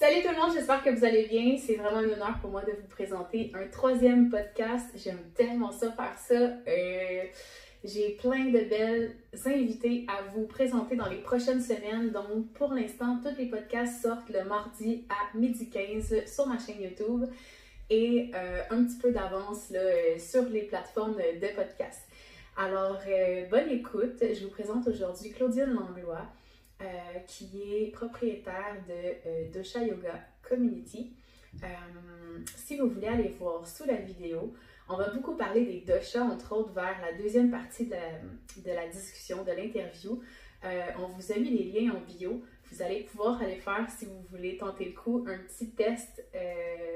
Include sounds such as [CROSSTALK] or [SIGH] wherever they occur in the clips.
Salut tout le monde, j'espère que vous allez bien. C'est vraiment un honneur pour moi de vous présenter un troisième podcast. J'aime tellement ça faire ça. Euh, j'ai plein de belles invités à vous présenter dans les prochaines semaines. Donc pour l'instant, tous les podcasts sortent le mardi à midi 15 sur ma chaîne YouTube et euh, un petit peu d'avance euh, sur les plateformes de podcast. Alors, bonne écoute. Je vous présente aujourd'hui Claudine Langlois. Euh, qui est propriétaire de euh, Dosha Yoga Community. Euh, si vous voulez aller voir sous la vidéo, on va beaucoup parler des doshas, entre autres, vers la deuxième partie de la, discussion, de l'interview. on vous a mis les liens en bio. Vous allez pouvoir aller faire, si vous voulez tenter le coup, un petit test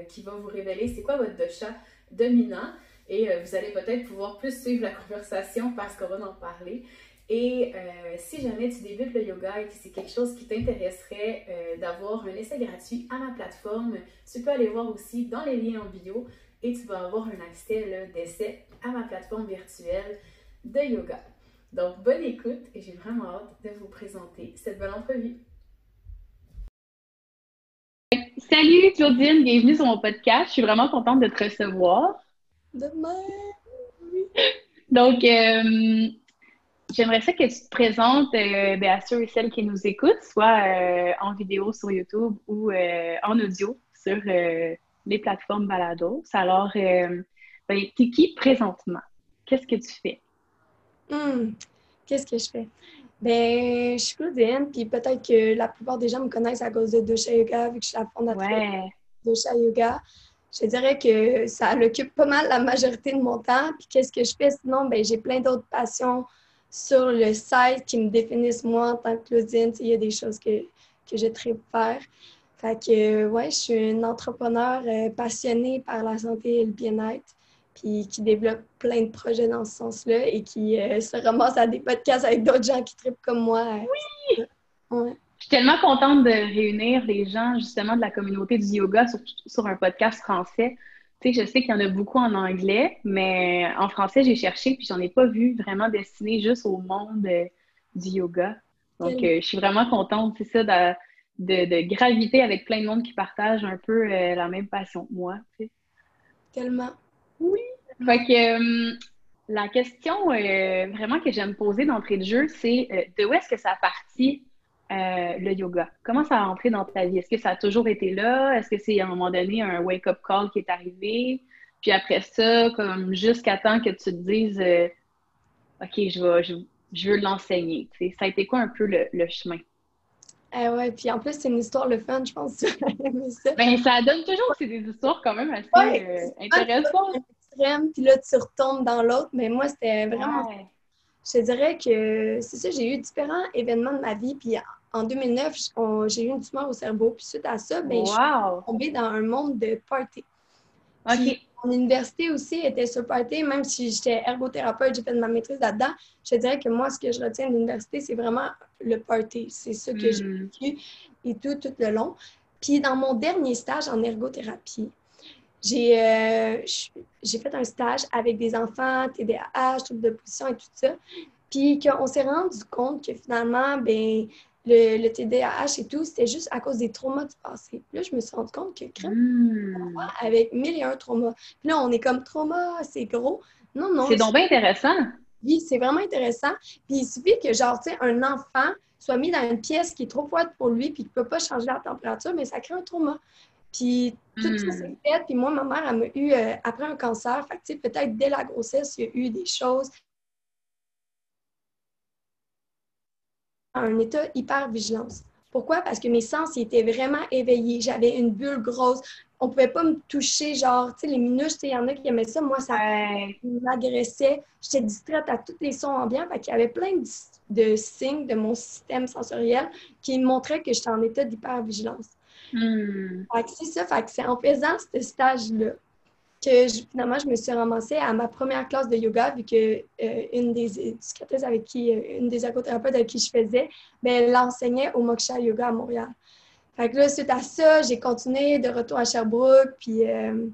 qui va vous révéler c'est quoi votre dosha dominant. Et vous allez peut-être pouvoir plus suivre la conversation parce qu'on va en parler. Et euh, si jamais tu débutes le yoga et que c'est quelque chose qui t'intéresserait euh, d'avoir un essai gratuit à ma plateforme, tu peux aller voir aussi dans les liens en bio et tu vas avoir un accès d'essai à ma plateforme virtuelle de yoga. Donc, bonne écoute et j'ai vraiment hâte de vous présenter cette belle entrevue. Salut Claudine, bienvenue sur mon podcast. Je suis vraiment contente de te recevoir. Demain! Donc, euh, J'aimerais ça que tu te présentes euh, ben, à ceux et celles qui nous écoutent, soit euh, en vidéo sur YouTube ou euh, en audio sur les plateformes Balados. Alors, ben, t'es qui présentement? Qu'est-ce que tu fais? Hmm, qu'est-ce que je fais? Ben, je suis Claudine, puis peut-être que la plupart des gens me connaissent à cause de Dosha Yoga, vu que je suis la fondatrice de Dosha Yoga. Je dirais que ça occupe pas mal la majorité de mon temps. Puis qu'est-ce que je fais? Sinon? Ben, j'ai plein d'autres passions sur le site qui me définissent moi en tant que Claudine. Il y a des choses que, que je faire. Fait que, ouais, je suis une entrepreneur euh, passionnée par la santé et le bien-être, puis qui développe plein de projets dans ce sens-là et qui euh, se ramasse à des podcasts avec d'autres gens qui tripent comme moi. Oui! Je suis tellement contente de réunir les gens, justement, de la communauté du yoga sur, sur un podcast français je sais qu'il y en a beaucoup en anglais, mais en français, j'ai cherché, puis j'en ai pas vu vraiment destiné juste au monde euh, du yoga. Donc, euh, je suis vraiment contente, c'est ça, de, de, graviter avec plein de monde qui partagent un peu euh, la même passion que moi, Tellement. Oui. Fait que la question vraiment que j'aime poser d'entrée de jeu, c'est de où est-ce que ça a parti euh, le yoga? Comment ça a entré dans ta vie? Est-ce que ça a toujours été là? Est-ce que c'est à un moment donné un wake-up call qui est arrivé? Puis après ça, comme jusqu'à temps que tu te dises euh, OK, je, vais, je, veux l'enseigner. Ça a été quoi un peu le, chemin? Eh ouais, puis en plus, c'est une histoire le fun, je pense. [LAUGHS] ça. ben, ça donne toujours c'est des histoires quand même assez euh, intéressantes. Puis là, tu retombes dans l'autre, mais moi, c'était vraiment je te dirais que c'est ça, j'ai eu différents événements de ma vie. Puis en 2009, j'ai eu une tumeur au cerveau. Puis suite à ça, ben, je suis tombée dans un monde de party. OK. mon université aussi était sur party, même si j'étais ergothérapeute, j'ai fait de ma maîtrise là-dedans. Je dirais que moi, ce que je retiens de l'université, c'est vraiment le party. C'est ça que j'ai hmm. vécu et tout, tout le long. Puis dans mon dernier stage en ergothérapie, j'ai euh, fait un stage avec des enfants, TDAH, troubles de position et tout ça. Puis qu'on s'est rendu compte que finalement, ben, le, le, TDAH et tout, c'était juste à cause des traumas du passé. Puis là, je me suis rendu compte que crème, hmm. avec mille et un traumas. Puis là, on est comme trauma, c'est gros. Non, non. C'est donc bien intéressant. Oui, c'est vraiment intéressant. Puis il suffit que, genre, tu sais, un enfant soit mis dans une pièce qui est trop froide pour lui puis qui ne peut pas changer la température, mais ça crée un trauma. Puis tout ça s'est hmm. fait. Puis moi, ma mère, elle m'a eu euh, après un cancer. Fait que peut-être dès la grossesse, il y a eu des choses. Un état hyper vigilance. Pourquoi? Parce que mes sens étaient vraiment éveillés. J'avais une bulle grosse. On ne pouvait pas me toucher, genre, tu sais, les minouches, il y en a qui aimaient ça. Moi, ça m'agressait. J'étais distraite à tous les sons ambiants. Fait qu'il y avait plein de, signes de mon système sensoriel qui montraient que j'étais en état d'hypervigilance. Hmm. c'est ça, c'est en faisant ce stage-là que finalement je me suis ramassée à ma première classe de yoga, vu que euh, une des éducatrices avec qui, euh, une des ergothérapeutes avec qui je faisais, ben, elle l'enseignait au Moksha Yoga à Montréal. Fait que là, suite à ça, j'ai continué de retour à Sherbrooke, puis euh,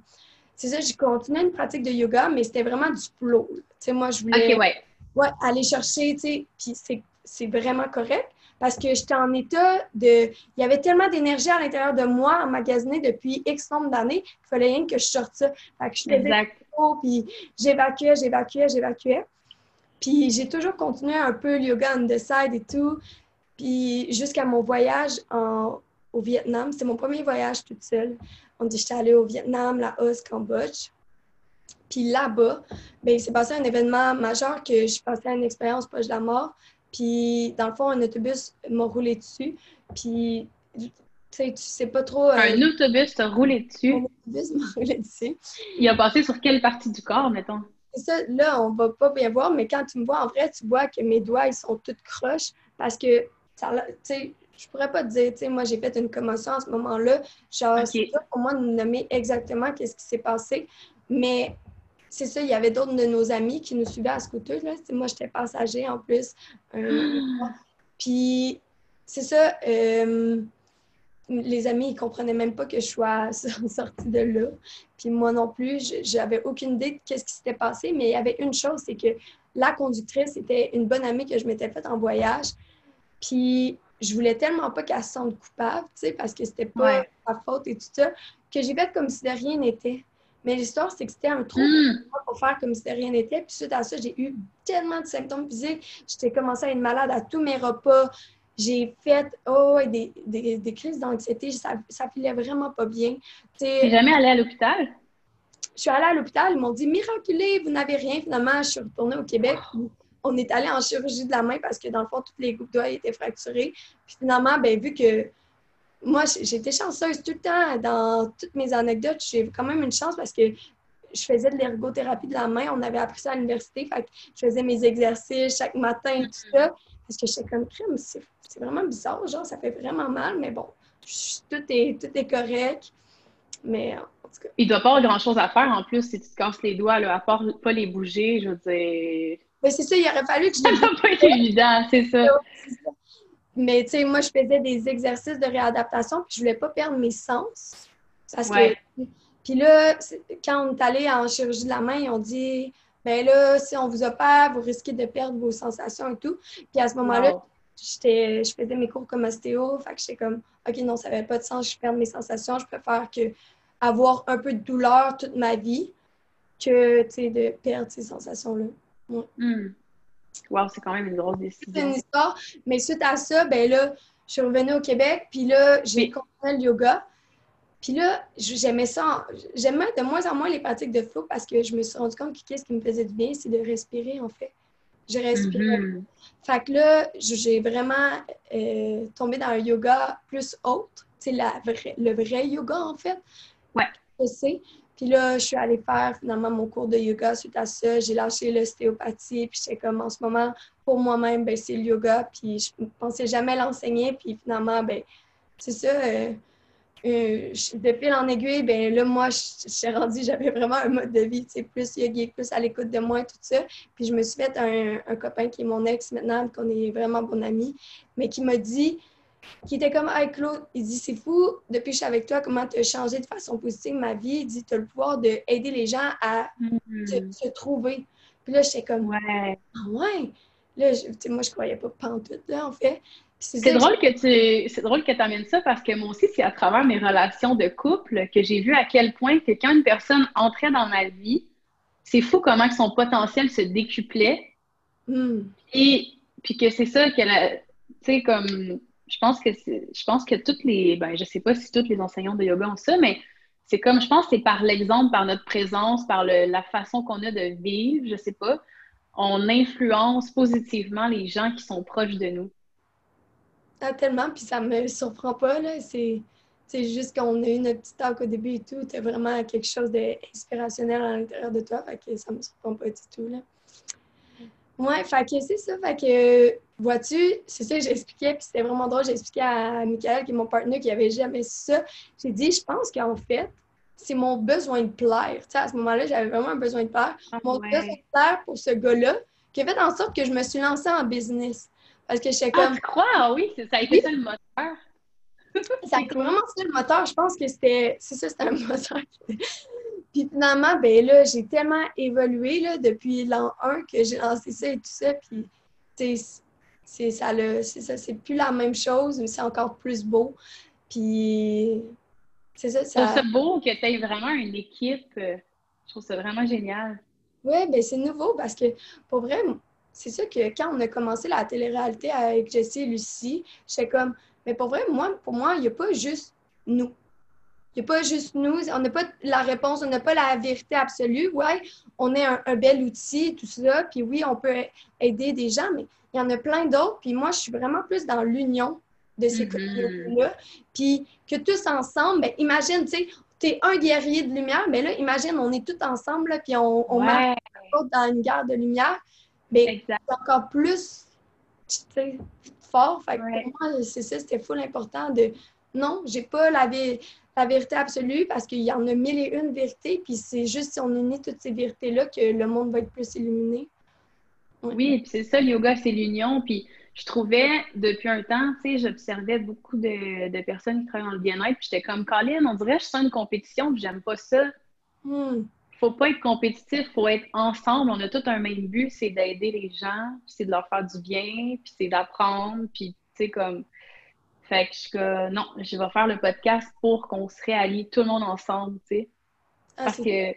c'est ça, j'ai continué une pratique de yoga, mais c'était vraiment du flow. Tu sais, moi, je voulais ouais. Ouais, aller chercher, tu sais, puis c'est vraiment correct, parce que j'étais en état de. Il y avait tellement d'énergie à l'intérieur de moi, emmagasinée depuis X nombre d'années, qu'il fallait rien que je sorte ça. Fait que je faisais puis j'évacuais, j'évacuais, j'évacuais. Puis j'ai toujours continué un peu le yoga on the side et tout. Puis jusqu'à mon voyage en, au Vietnam, c'était mon premier voyage toute seule. On dit j'étais allée au Vietnam, Laos, Cambodge. Puis là-bas, ben, il s'est passé un événement majeur que je passais à une expérience proche de la mort. Puis, dans le fond, un autobus m'a roulé dessus. Puis, tu sais, tu sais pas trop. Euh, un autobus t'a roulé dessus? Un autobus m'a [LAUGHS] roulé dessus. Il a passé sur quelle partie du corps, mettons? Ça, là, on va pas bien voir, mais quand tu me vois en vrai, tu vois que mes doigts, ils sont toutes croches parce que, tu sais, je pourrais pas te dire, tu sais, moi, j'ai fait une commotion à ce moment-là. Genre, c'est pas pour moi de nommer exactement qu'est-ce qui s'est passé, mais c'est ça, il y avait d'autres de nos amis qui nous suivaient à scooter. Là. Moi, j'étais passager en plus. Euh, puis, c'est ça, euh, les amis, ils comprenaient même pas que je sois [LAUGHS] sortie de là. Puis moi non plus, j'avais aucune idée de qu'est-ce qui s'était passé, mais il y avait une chose, c'est que la conductrice était une bonne amie que je m'étais faite en voyage. Puis je voulais tellement pas qu'elle se sente coupable, tu sais, parce que c'était pas sa faute et tout ça, que j'ai fait comme si de rien n'était. Mais l'histoire, c'est que c'était un trou hmm. pour faire comme si de rien n'était. Puis suite à ça, j'ai eu tellement de symptômes physiques. J'étais commencé à être malade à tous mes repas. J'ai fait oh, des, des, des crises d'anxiété. Ça, ça filait vraiment pas bien. Tu n'es jamais allée à l'hôpital? Je suis allée à l'hôpital. Ils m'ont dit miraculé, vous n'avez rien. Finalement, je suis retournée au Québec. On est allé en chirurgie de la main parce que dans le fond, toutes les groupes doigts étaient fracturés. Puis finalement, ben, vu que moi, j'étais chanceuse tout le temps dans toutes mes anecdotes. J'ai quand même une chance parce que je faisais de l'ergothérapie de la main. On avait appris ça à l'université. Fait je faisais mes exercices chaque matin et tout ça. Parce que j'étais comme crème, c'est vraiment bizarre. Genre, ça fait vraiment mal, mais bon, tout, est, tout est correct. Mais en tout cas. Il doit pas avoir grand-chose à faire en plus si tu te casses les doigts, là, à part pas les bouger, je veux dire. Mais c'est ça, il aurait fallu que je. [LAUGHS] Ça doit pas être évident, c'est ça. Mais tu sais, moi, je faisais des exercices de réadaptation, puis je voulais pas perdre mes sens. Parce que. Puis là, quand on est allé en chirurgie de la main, ils ont dit ben là, si on vous opère, vous risquez de perdre vos sensations et tout. Puis à ce moment-là, je faisais mes cours comme ostéo. Fait que j'étais comme, OK, non, ça n'avait pas de sens, je perds mes sensations. Je préfère que avoir un peu de douleur toute ma vie que, de perdre ces sensations-là. Hmm. Wow, c'est quand même une grosse décision. C'est une histoire. Mais suite à ça, ben là, je suis revenue au Québec, puis là, j'ai compris le yoga. Puis là, j'aimais ça. J'aimais de moins en moins les pratiques de flow parce que je me suis rendu compte que qu'est-ce qui me faisait du bien, c'est de respirer, en fait. Je respirais. Mm-hmm. Fait que là, j'ai vraiment euh, tombé dans un yoga plus autre. C'est le vrai yoga, en fait. Ouais. Je sais. Puis là, je suis allée faire finalement mon cours de yoga suite à ça. J'ai lâché l'ostéopathie. Puis j'étais comme en ce moment, pour moi-même, ben, c'est le yoga. Puis je pensais jamais l'enseigner. Puis finalement, ben, c'est ça. Euh, euh, de fil en aiguille, ben là, moi, je, suis rendue, j'avais vraiment un mode de vie, tu plus yogi, plus à l'écoute de moi, tout ça. Puis je me suis fait un, un copain qui est mon ex maintenant, qu'on est vraiment bon amis, mais qui m'a dit, qui était comme Hey Claude, il dit c'est fou, depuis que je suis avec toi, comment tu as changé de façon positive ma vie? Il dit tu as le pouvoir d'aider les gens à mm-hmm. se, trouver. Puis là, j'étais comme Ouais. Ah ouais? Là, je, moi, je croyais pas pantoute, là, en fait. C'est drôle que tu c'est drôle que amènes ça parce que moi aussi, c'est à travers mes relations de couple que j'ai vu à quel point que quand une personne entrait dans ma vie, c'est fou comment son potentiel se décuplait. Mm. Et puis que c'est ça qu'elle a, tu sais, comme je pense que je pense que toutes les ben je sais pas si toutes les enseignants de yoga ont ça mais c'est comme je pense c'est par l'exemple par notre présence par la façon qu'on a de vivre je sais pas on influence positivement les gens qui sont proches de nous ah, tellement puis ça me surprend pas là c'est c'est juste qu'on a eu notre petit talk au début et tout, tu vraiment quelque chose d'inspirationnel à l'intérieur de toi, fait que ça me surprend pas du tout, là. Ouais, fait que c'est ça. Fait que, vois-tu, c'est ça que j'expliquais, puis c'était vraiment drôle. J'expliquais à Michael, qui est mon partenaire, qui avait jamais ça. J'ai dit, je pense qu'en fait, c'est mon besoin de plaire. Tu sais, à ce moment-là, j'avais vraiment un besoin de plaire. Ah, mon besoin de plaire pour ce gars-là, qui a fait en sorte que je me suis lancée en business. Parce que j'étais ah, comme. Ah, tu crois? oui, ça a été ça le moteur. ça a [LAUGHS] été vraiment ça le moteur. Je pense que c'était. C'est ça, c'était un [LAUGHS] moteur. Puis finalement, ben là, j'ai tellement évolué là, depuis l'an 1 que j'ai lancé ça et tout ça. Puis, c'est ça, c'est ça, c'est plus la même chose, mais c'est encore plus beau. Puis, c'est ça, ça. Je trouve ça beau que tu aies vraiment une équipe. Euh, je trouve ça vraiment génial. Oui, ben c'est nouveau parce que, pour vrai, c'est ça que quand on a commencé la télé-réalité avec Jessie et Lucie, j'étais comme, mais pour vrai, moi, pour moi, il n'y a pas juste nous. Il n'y a pas juste nous, on n'a pas la réponse, on n'a pas la vérité absolue. Ouais, on est un, bel outil, tout ça, puis oui, on peut aider des gens, mais il y en a plein d'autres. Puis moi, je suis vraiment plus dans l'union de ces mm là Puis que tous ensemble, ben, imagine, tu sais, tu es un guerrier de lumière, mais là, imagine, on est tous ensemble, puis on, on marche dans une guerre de lumière. Mais c'est encore plus fort. Fait que pour moi, c'est ça, c'était full important de non, j'ai pas la, la vérité absolue parce qu'il y en a mille et une vérités, puis c'est juste si on unit toutes ces vérités-là que le monde va être plus illuminé. Oui, puis c'est ça, le yoga, c'est l'union. Puis je trouvais, depuis un temps, tu sais, j'observais beaucoup de, personnes qui travaillent dans le bien-être, puis j'étais comme, Colin, on dirait que je sens une compétition, puis j'aime pas ça. Hmm. Faut pas être compétitif, faut être ensemble. On a tout un même but, c'est d'aider les gens, c'est de leur faire du bien, puis c'est d'apprendre, puis tu sais, comme fait que je suis comme, non, je vais faire le podcast pour qu'on se réallie tout le monde ensemble, tu sais. Ah, parce que.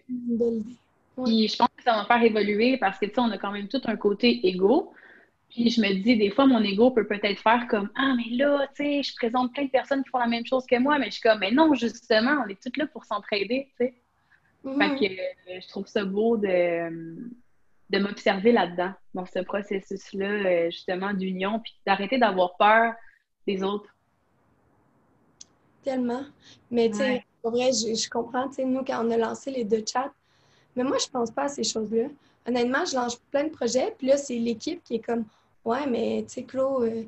Puis je pense que ça va faire évoluer parce que, tu sais, on a quand même tout un côté égo. Puis je me dis, des fois, mon ego peut peut-être faire comme Ah, mais là, tu sais, je présente plein de personnes qui font la même chose que moi, mais je suis comme, mais non, justement, on est toutes là pour s'entraider, tu sais. Fait que euh, je trouve ça beau de, de m'observer là-dedans, dans ce processus-là, euh, justement, d'union, puis d'arrêter d'avoir peur des autres. Tellement. Mais tu sais, pour vrai, je, comprends, tu sais, nous, quand on a lancé les deux chats, mais moi, je pense pas à ces choses-là. Honnêtement, je lance plein de projets, puis là, c'est l'équipe qui est comme, ouais, mais tu sais, Claude, euh,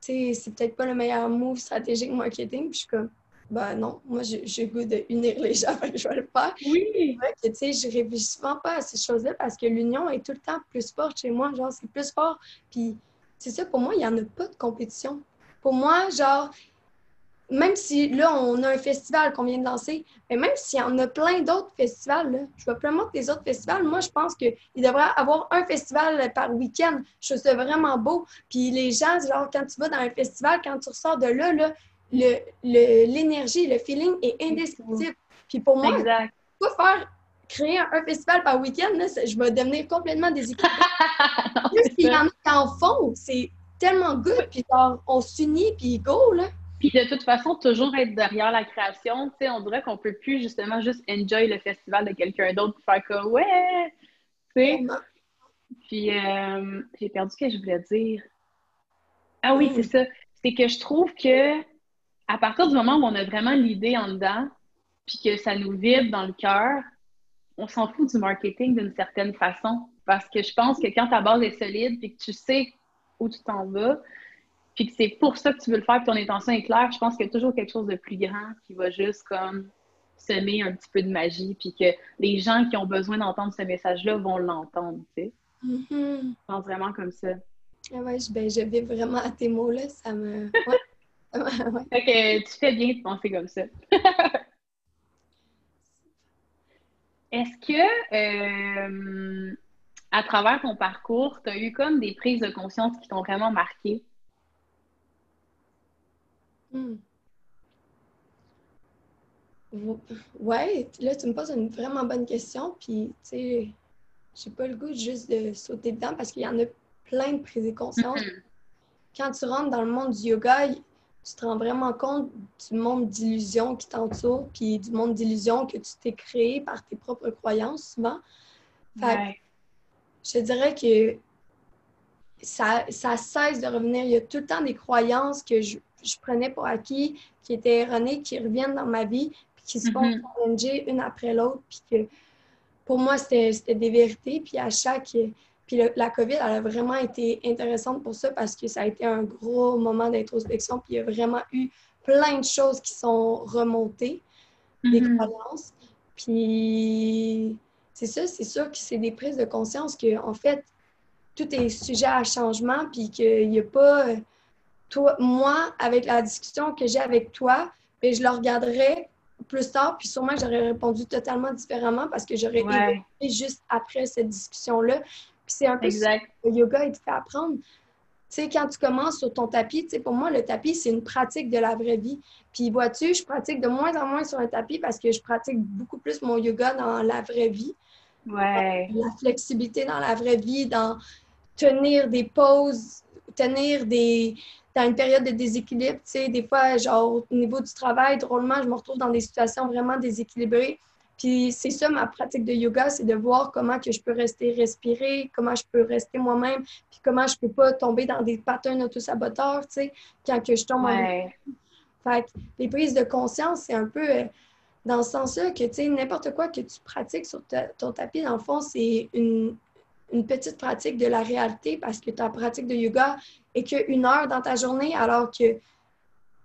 tu sais, c'est peut-être pas le meilleur move stratégique marketing, puis je suis comme, ben non, moi, j'ai goût d'unir les gens, [LAUGHS] je vais le faire. Oui! tu sais, je réfléchis souvent pas à ces choses-là parce que l'union est tout le temps plus forte chez moi, genre, c'est plus fort. Puis, c'est ça, pour moi, il n'y en a pas de compétition. Pour moi, genre, même si là, on a un festival qu'on vient de lancer, mais même s'il y en a plein d'autres festivals, là, je vois plein des autres festivals, moi, je pense qu'il devrait avoir un festival par week-end. Je trouve ça vraiment beau. Puis les gens, genre, quand tu vas dans un festival, quand tu ressors de là, là l'énergie, le, feeling est indescriptible. Puis pour moi, exact. pas faire créer un, festival par week-end, je vais devenir complètement déséquilibrée. [LAUGHS] Puis il y en a qui en font, c'est tellement good, puis on s'unit, puis go, là. Puis de toute façon, toujours être derrière la création, tu sais, on dirait qu'on peut plus justement juste enjoy le festival de quelqu'un d'autre pour faire comme ouais, tu sais. Puis euh, j'ai perdu ce que je voulais dire. Ah oui, c'est ça. C'est que je trouve que à partir du moment où on a vraiment l'idée en dedans, puis que ça nous vibre dans le cœur, on s'en fout du marketing d'une certaine façon. Parce que je pense que quand ta base est solide, puis que tu sais où tu t'en vas, puis que c'est pour ça que tu veux le faire, ton intention est claire, je pense qu'il y a toujours quelque chose de plus grand qui va juste comme semer un petit peu de magie, puis que les gens qui ont besoin d'entendre ce message-là vont l'entendre, tu sais. Mm-hmm. Je pense vraiment comme ça. Ah ouais, je, ben, je vraiment à tes mots-là, ça me... [LAUGHS] Ouais. fait que tu fais bien de penser comme ça. [LAUGHS] Est-ce que, euh, à travers ton parcours, tu as eu comme des prises de conscience qui t'ont vraiment marqué? Hmm. Ouais, là, tu me poses une vraiment bonne question. Puis, tu sais, j'ai pas le goût juste de sauter dedans parce qu'il y en a plein de prises de conscience. Quand tu rentres dans le monde du yoga, tu te rends vraiment compte du monde d'illusions qui t'entoure, puis du monde d'illusions que tu t'es créé par tes propres croyances, souvent. Fait je dirais que ça, ça cesse de revenir. Il y a tout le temps des croyances que je, je prenais pour acquis, qui étaient erronées, qui reviennent dans ma vie, puis qui se font mm une après l'autre, puis que pour moi, c'était des vérités, puis à chaque... Puis la COVID, elle a vraiment été intéressante pour ça parce que ça a été un gros moment d'introspection, puis il y a vraiment eu plein de choses qui sont remontées, des mm-hmm. croyances. Puis c'est ça, c'est sûr que c'est des prises de conscience que, en fait, tout est sujet à changement, puis qu'il n'y a pas toi, moi, avec la discussion que j'ai avec toi, ben, je le regarderai plus tard, puis sûrement j'aurais répondu totalement différemment parce que j'aurais ouais. juste après cette discussion-là. Puis c'est un peu exact. le yoga, il te fait apprendre. sais, quand tu commences sur ton tapis, tu sais, pour moi, le tapis, c'est une pratique de la vraie vie. Puis, vois-tu, je pratique de moins en moins sur un tapis parce que je pratique beaucoup plus mon yoga dans la vraie vie. Ouais. La flexibilité dans la vraie vie, dans tenir des pauses, tenir des. Dans une période de déséquilibre, tu sais, des fois, genre, au niveau du travail, drôlement, je me retrouve dans des situations vraiment déséquilibrées. Puis c'est ça ma pratique de yoga, c'est de voir comment que je peux rester respiré, comment je peux rester moi-même, puis comment je peux pas tomber dans des patterns autosaboteurs, tu sais, quand que je tombe ouais. en... Fait que les prises de conscience, c'est un peu euh, dans ce sens-là que, tu sais, n'importe quoi que tu pratiques sur ton tapis, dans le fond, c'est une, une petite pratique de la réalité parce que ta pratique de yoga est qu'une heure dans ta journée, alors que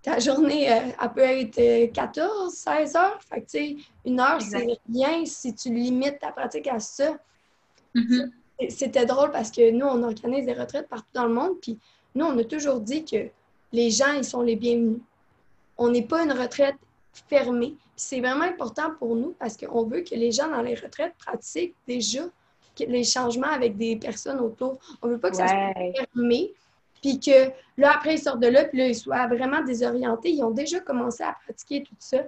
ta journée, euh, elle peut être 14, 16 heures. Fait que, tu sais, une heure, c'est rien si tu limites ta pratique à ça. Mm-hmm. C'était drôle parce que nous, on organise des retraites partout dans le monde, puis nous, on a toujours dit que les gens, ils sont les bienvenus. On n'est pas une retraite fermée. C'est vraiment important pour nous parce qu'on veut que les gens dans les retraites pratiquent déjà les changements avec des personnes autour. On veut pas que ça soit fermé, puis que là, après, ils sortent de là, puis là, ils soient vraiment désorientés. Ils ont déjà commencé à pratiquer tout ça.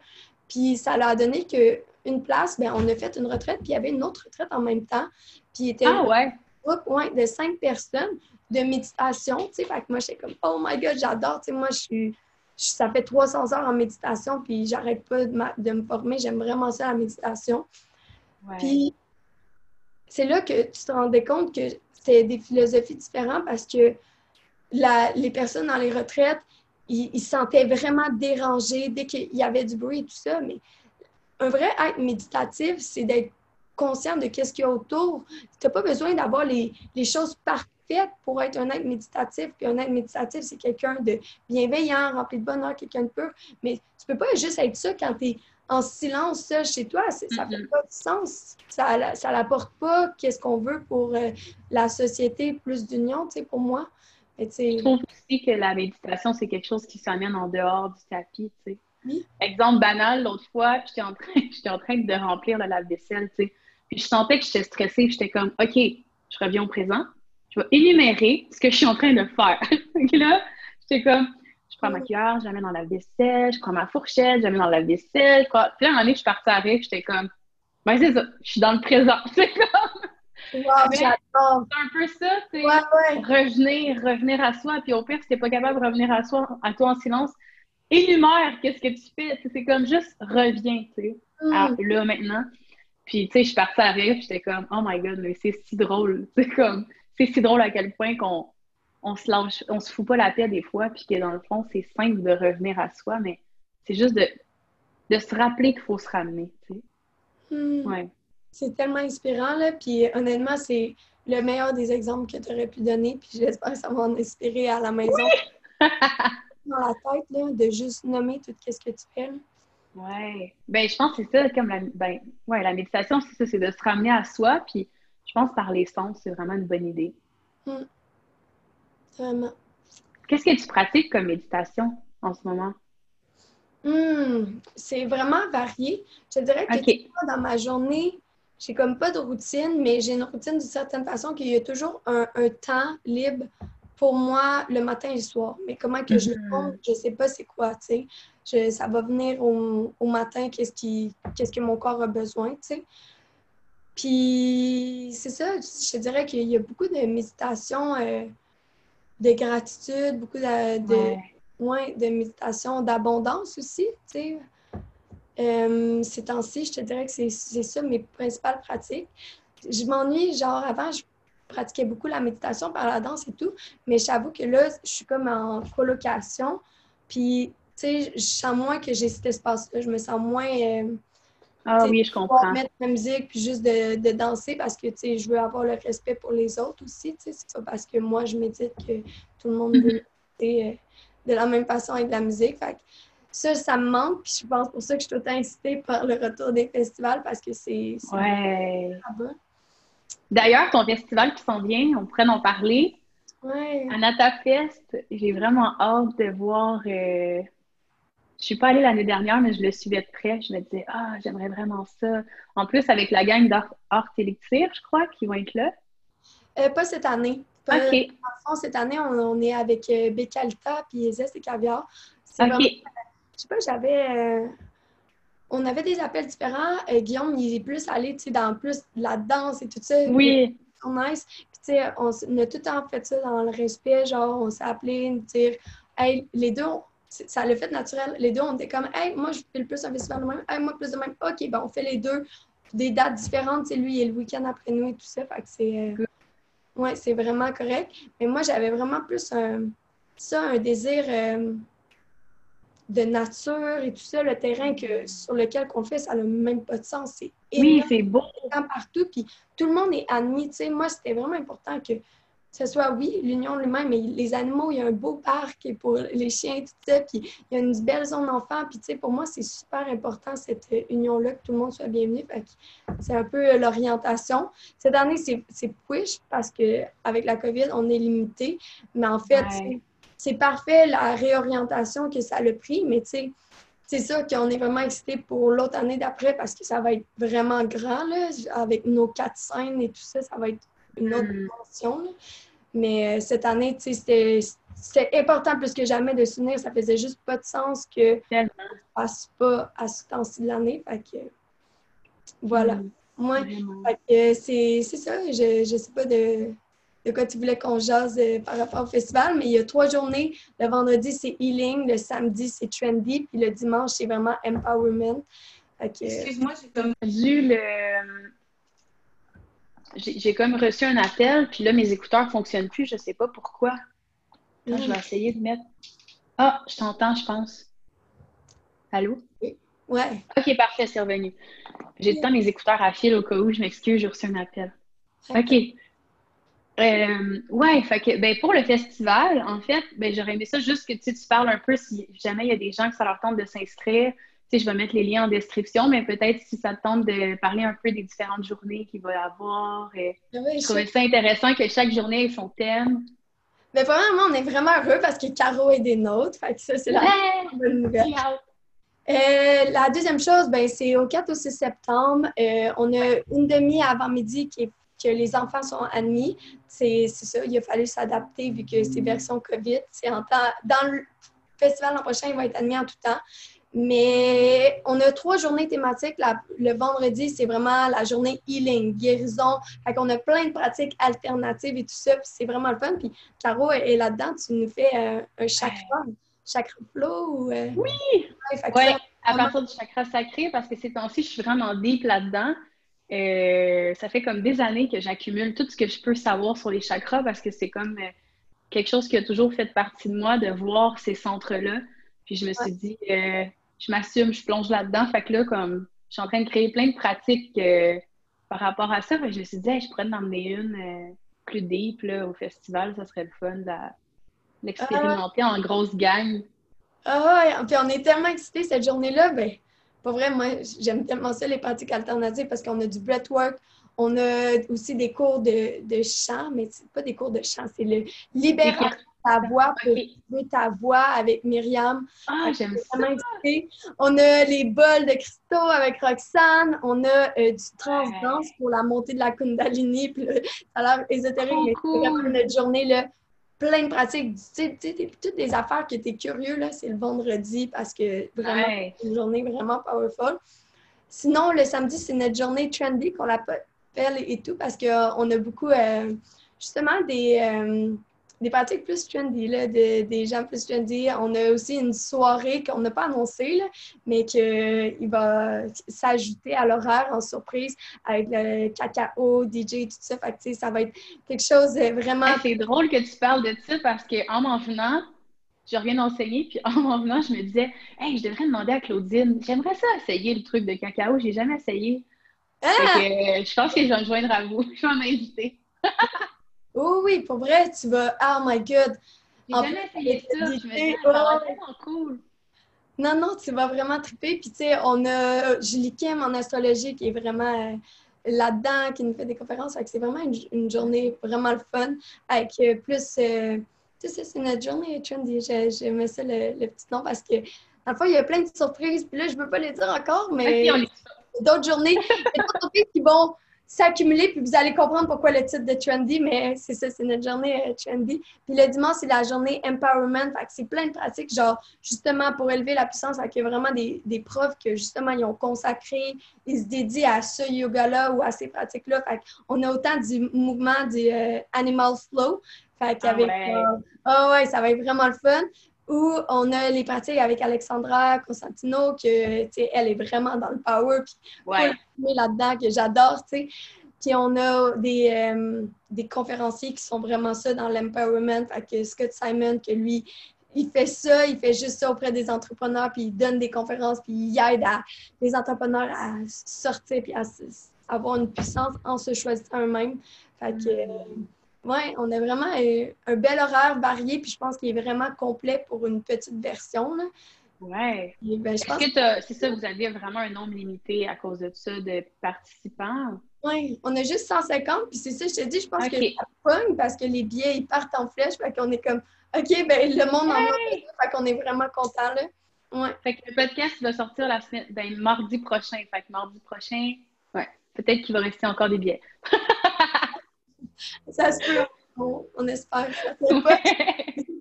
Puis ça leur a donné qu'une place, bien, on a fait une retraite, puis il y avait une autre retraite en même temps. Puis il était ah, ouais. un groupe de cinq personnes de méditation. Tu sais, fait que moi, j'étais comme, oh my God, j'adore. Tu sais, moi, je suis. Ça fait 300 heures en méditation, puis j'arrête pas de, me former. J'aime vraiment ça, la méditation. Puis c'est là que tu te rendais compte que c'était des philosophies différentes parce que les personnes dans les retraites, ils, se sentaient vraiment dérangés dès qu'il y avait du bruit et tout ça. Mais un vrai acte méditatif, c'est d'être conscient de qu'est-ce qu'il y a autour. Tu n'as pas besoin d'avoir les, choses parfaites pour être un acte méditatif. Puis un acte méditatif, c'est quelqu'un de bienveillant, rempli de bonheur, quelqu'un de pur. Mais tu peux pas juste être ça quand tu es en silence seul chez toi. Ça ne fait pas de sens. Ça ne l'apporte pas qu'est-ce qu'on veut pour euh, la société, plus d'union, tu sais, pour moi. Je trouve aussi que la méditation, c'est quelque chose qui s'amène en dehors du tapis, tu sais. Exemple banal, l'autre fois, j'étais en, train, [LAUGHS] en train de remplir le lave-vaisselle, tu sais. Puis je sentais que j'étais stressée, j'étais comme, OK, je reviens au présent, je vais énumérer ce que je suis en train de faire. [LAUGHS] Donc là, j'étais comme, je prends ma cuillère, je la mets dans la vaisselle, je prends ma fourchette, je la mets dans la vaisselle. Puis là, un moment donné, je suis partie à rire, j'étais comme, ben c'est ça, je suis dans le présent. [LAUGHS] C'est comme, c'est un peu ça, tu sais. Revenir, revenir à soi. Puis au pire, si t'es pas capable de revenir à soi, à toi en silence, énumère qu'est-ce que tu fais. C'est comme juste reviens, tu sais, mm. là maintenant. Puis tu sais, je suis partie à rire, j'étais comme, oh my god, mais c'est si drôle. C'est comme, c'est si drôle à quel point qu'on on se lâche, on se fout pas la paix des fois, puis que dans le fond, c'est simple de revenir à soi, mais c'est juste de, de se rappeler qu'il faut se ramener, tu sais. Mm. Ouais c'est tellement inspirant, là. Puis honnêtement, c'est le meilleur des exemples que tu aurais pu donner. Puis j'espère que ça va en inspirer à la maison. [LAUGHS] dans la tête, là, de juste nommer tout ce que tu fais. Oui. Ben, je pense que c'est ça, comme la, ben, ouais, la méditation, c'est ça, c'est de se ramener à soi. Puis je pense par les sens, c'est vraiment une bonne idée. Hmm. Vraiment. Qu'est-ce que tu pratiques comme méditation en ce moment? Hmm. C'est vraiment varié. Je dirais que dans ma journée, j'ai comme pas de routine, mais j'ai une routine d'une certaine façon qu'il y a toujours un, temps libre pour moi le matin et le soir. Mais comment que je le mhm. compte, je sais pas c'est quoi, tu sais. Ça va venir au, matin, qu'est-ce qui qu'est-ce que mon corps a besoin, tu sais. Puis c'est ça, je dirais qu'il y a beaucoup de méditation, euh, de gratitude, beaucoup de, de, de méditation d'abondance aussi, tu sais. Euh, ces temps-ci, je te dirais que c'est ça mes principales pratiques. Je m'ennuie, genre avant, je pratiquais beaucoup la méditation par la danse et tout, mais j'avoue que là, je suis comme en colocation, puis, tu sais, je sens moins que j'ai cet espace-là, je me sens moins... Euh, ah oui, je comprends. mettre la musique puis juste de, de danser parce que, tu sais, je veux avoir le respect pour les autres aussi, tu sais, c'est pas parce que moi, je médite que tout le monde veut euh, de la même façon avec la musique. Fait ça, ça me manque. Puis je pense pour ça que je suis tout incitée par le retour des festivals parce que c'est. Ouais. D'ailleurs, ton festival qui s'en vient, on pourrait en parler. Ouais. Anata Fest, j'ai vraiment hâte de voir. Euh... Je suis pas allée l'année dernière, mais je le suivais de près. Je me disais, ah, j'aimerais vraiment ça. En plus, avec la gang d'Art Élixir, je crois, qui vont être là. Euh, pas cette année. OK. En fond, cette année, on, est avec euh, Bécalita puis Zest et Caviar. OK. Je sais pas, j'avais. Euh, on avait des appels différents. Euh, Guillaume, il est plus allé dans plus la danse et tout ça. Oui. Nice. Puis, tu sais, on, a tout le temps fait ça dans le respect. Genre, on s'est appelé, dire, hey, les deux, ça l'a fait naturel. Les deux, on était comme, hey, moi, je fais le plus un festival de même. Hey, moi, plus de même. OK, ben, on fait les deux. Des dates différentes. sais, lui, il est le week-end après nous et tout ça. Fait que c'est. Euh, ouais, c'est vraiment correct. Mais moi, j'avais vraiment plus un, ça, un désir. Euh, de nature et tout ça, le terrain que, sur lequel on fait, ça n'a même pas de sens. C'est oui, c'est beau. partout, puis tout le monde est admis. Tu sais, moi, c'était vraiment important que ce soit, oui, l'union lui-même, mais les animaux, il y a un beau parc pour les chiens, tout ça, puis il y a une belle zone d'enfants. Puis, tu sais, pour moi, c'est super important, cette union-là, que tout le monde soit bienvenu. c'est un peu l'orientation. Cette année, c'est push parce qu'avec la COVID, on est limité. Mais en fait, c'est parfait la réorientation que ça a pris, mais tu sais, c'est ça qu'on est vraiment excité pour l'autre année d'après parce que ça va être vraiment grand, là, avec nos quatre scènes et tout ça, ça va être une autre mm. dimension. Mais euh, cette année, tu sais, c'était important plus que jamais de souvenir. Ça faisait juste pas de sens que ça ne passe pas à ce temps-ci de l'année. Fait que, voilà. Mm. Moi, c'est ça. Je ne sais pas de de quoi tu voulais qu'on jase euh, par rapport au festival, mais il y a trois journées. Le vendredi, c'est healing, le samedi, c'est trendy, puis le dimanche, c'est vraiment empowerment. Excuse-moi, j'ai comme le. J'ai comme reçu un appel, puis là, mes écouteurs ne fonctionnent plus, je ne sais pas pourquoi. je vais essayer de mettre. Ah, je t'entends, je pense. Allô? Ouais. Ok, parfait, c'est revenu. J'ai le temps mes écouteurs à fil au cas où, je m'excuse, j'ai reçu un appel. OK. Euh, ouais, fait que ben, pour le festival, en fait, ben, j'aurais aimé ça juste que tu parles un peu si jamais il y a des gens que ça leur tente de s'inscrire. Tu sais, je vais mettre les liens en description, mais peut-être si ça te tente de parler un peu des différentes journées qu'il va y avoir. Et... Euh, je trouvais ça intéressant que chaque journée ait son thème. Mais premièrement, on est vraiment heureux parce que Caro est des nôtres. Fait que ça, c'est la bonne nouvelle. Euh, la deuxième chose, ben, c'est au 4 au 6 septembre. Euh, on a une demi avant midi qui est que les enfants sont admis. C'est ça, il a fallu s'adapter vu que c'est version COVID. C'est en temps, dans le festival l'an prochain, il va être admis en tout temps. Mais on a trois journées thématiques. le vendredi, c'est vraiment la journée healing, guérison. Fait qu'on a plein de pratiques alternatives et tout ça. Puis c'est vraiment le fun. Puis Caro est là-dedans. Tu nous fais euh, un chakra, chakra flow. Euh? Oui! Ouais, à partir du chakra sacré, parce que ces temps-ci, je suis vraiment deep là-dedans. Euh, ça fait comme des années que j'accumule tout ce que je peux savoir sur les chakras parce que c'est comme euh, quelque chose qui a toujours fait partie de moi de voir ces centres-là. Puis je me suis dit, euh, je m'assume, je plonge là-dedans. Fait que là, comme je suis en train de créer plein de pratiques par rapport à ça, je me suis dit, je pourrais en emmener une plus deep là, au festival. Ça serait le fun de l'expérimenter en grosse gang. Ah ouais, puis on est tellement excités cette journée-là. Ben, pas vrai, moi, j'aime tellement ça, les pratiques alternatives, parce qu'on a du breathwork, on a aussi des cours de, de chant, mais c'est pas des cours de chant, c'est le libérer ta voix pour okay. ta voix avec Myriam. Ah, j'aime ça. On a les bols de cristaux avec Roxane. On a euh, du trans-danse pour la montée de la Kundalini. Puis, ça a l'air ésotérique, mais c'est vraiment notre journée là, plein de pratiques. Tu sais, toutes les affaires que tu es curieux, là, c'est le vendredi parce que vraiment, c'est une journée vraiment powerful. Sinon, le samedi, c'est notre journée trendy qu'on l'appelle et tout parce qu'on a beaucoup, euh, justement, des, euh, des pratiques plus trendy, là, des gens plus trendy. On a aussi une soirée qu'on n'a pas annoncée, mais qu'il va s'ajouter à l'horaire en surprise avec le cacao, DJ, tout ça. Fait ça va être quelque chose de vraiment. c'est drôle que tu parles de ça parce qu'en m'en venant, je reviens d'enseigner, puis en m'en venant, je me disais, hey, je devrais demander à Claudine, j'aimerais ça essayer le truc de cacao, j'ai jamais essayé. Ah! Euh, je pense que je vais me joindre à vous, [LAUGHS] je vais m'inviter. [LAUGHS] Oh oui, pour vrai, tu vas. Oh my God! J'ai jamais essayé ça. Je me dis, ça tellement cool. Non, non, tu vas vraiment triper. Puis, tu sais, on a Julie Kim en astrologie qui est vraiment euh, là-dedans, qui nous fait des conférences. C'est vraiment une, journée vraiment le fun avec euh, plus. Euh, tu sais, c'est notre journée trendy. J'aimais ça le, le, petit nom parce que, dans le fond, il y a plein de surprises. Puis là, je ne peux pas les dire encore, mais d'autres journées, il y a d'autres surprises qui vont s'accumuler, puis vous allez comprendre pourquoi le titre de Trendy, mais c'est ça, c'est notre journée euh, Trendy. Puis le dimanche, c'est la journée Empowerment, fait que c'est plein de pratiques, genre, justement, pour élever la puissance, fait qu'il y a vraiment des, des profs que, justement, ils ont consacré, ils se dédient à ce yoga-là ou à ces pratiques-là. Fait qu'on a autant du mouvement du euh, Animal Flow, fait qu'avec... Ah ouais. ouais, ça va être vraiment le fun où on a les pratiques avec Alexandra Constantino, que, elle est vraiment dans le power, puis ouais. là-dedans, que j'adore, tu sais. Puis on a des, euh, des conférenciers qui sont vraiment ça dans l'empowerment. Que Scott Simon, que lui, il fait ça, il fait juste ça auprès des entrepreneurs, puis il donne des conférences, puis il aide les entrepreneurs à sortir, puis à, avoir une puissance en se choisissant eux-mêmes. Fait que... Mm. Oui, on a vraiment un, bel horaire varié, puis je pense qu'il est vraiment complet pour une petite version. Oui. Ben, Est-ce que c'est ça, vous avez vraiment un nombre limité à cause de ça de participants? Oui, on a juste 150, puis c'est ça, je te dis, je pense que ça pogne parce que les billets, ils partent en flèche, fait qu'on est comme, OK, ben le monde en a fait qu'on est vraiment content, là. Ouais. Fait que le podcast va sortir la semaine, ben, mardi prochain. Fait que mardi prochain, ouais, peut-être qu'il va rester encore des billets. [LAUGHS] ça se peut. On, espère. Ça pas.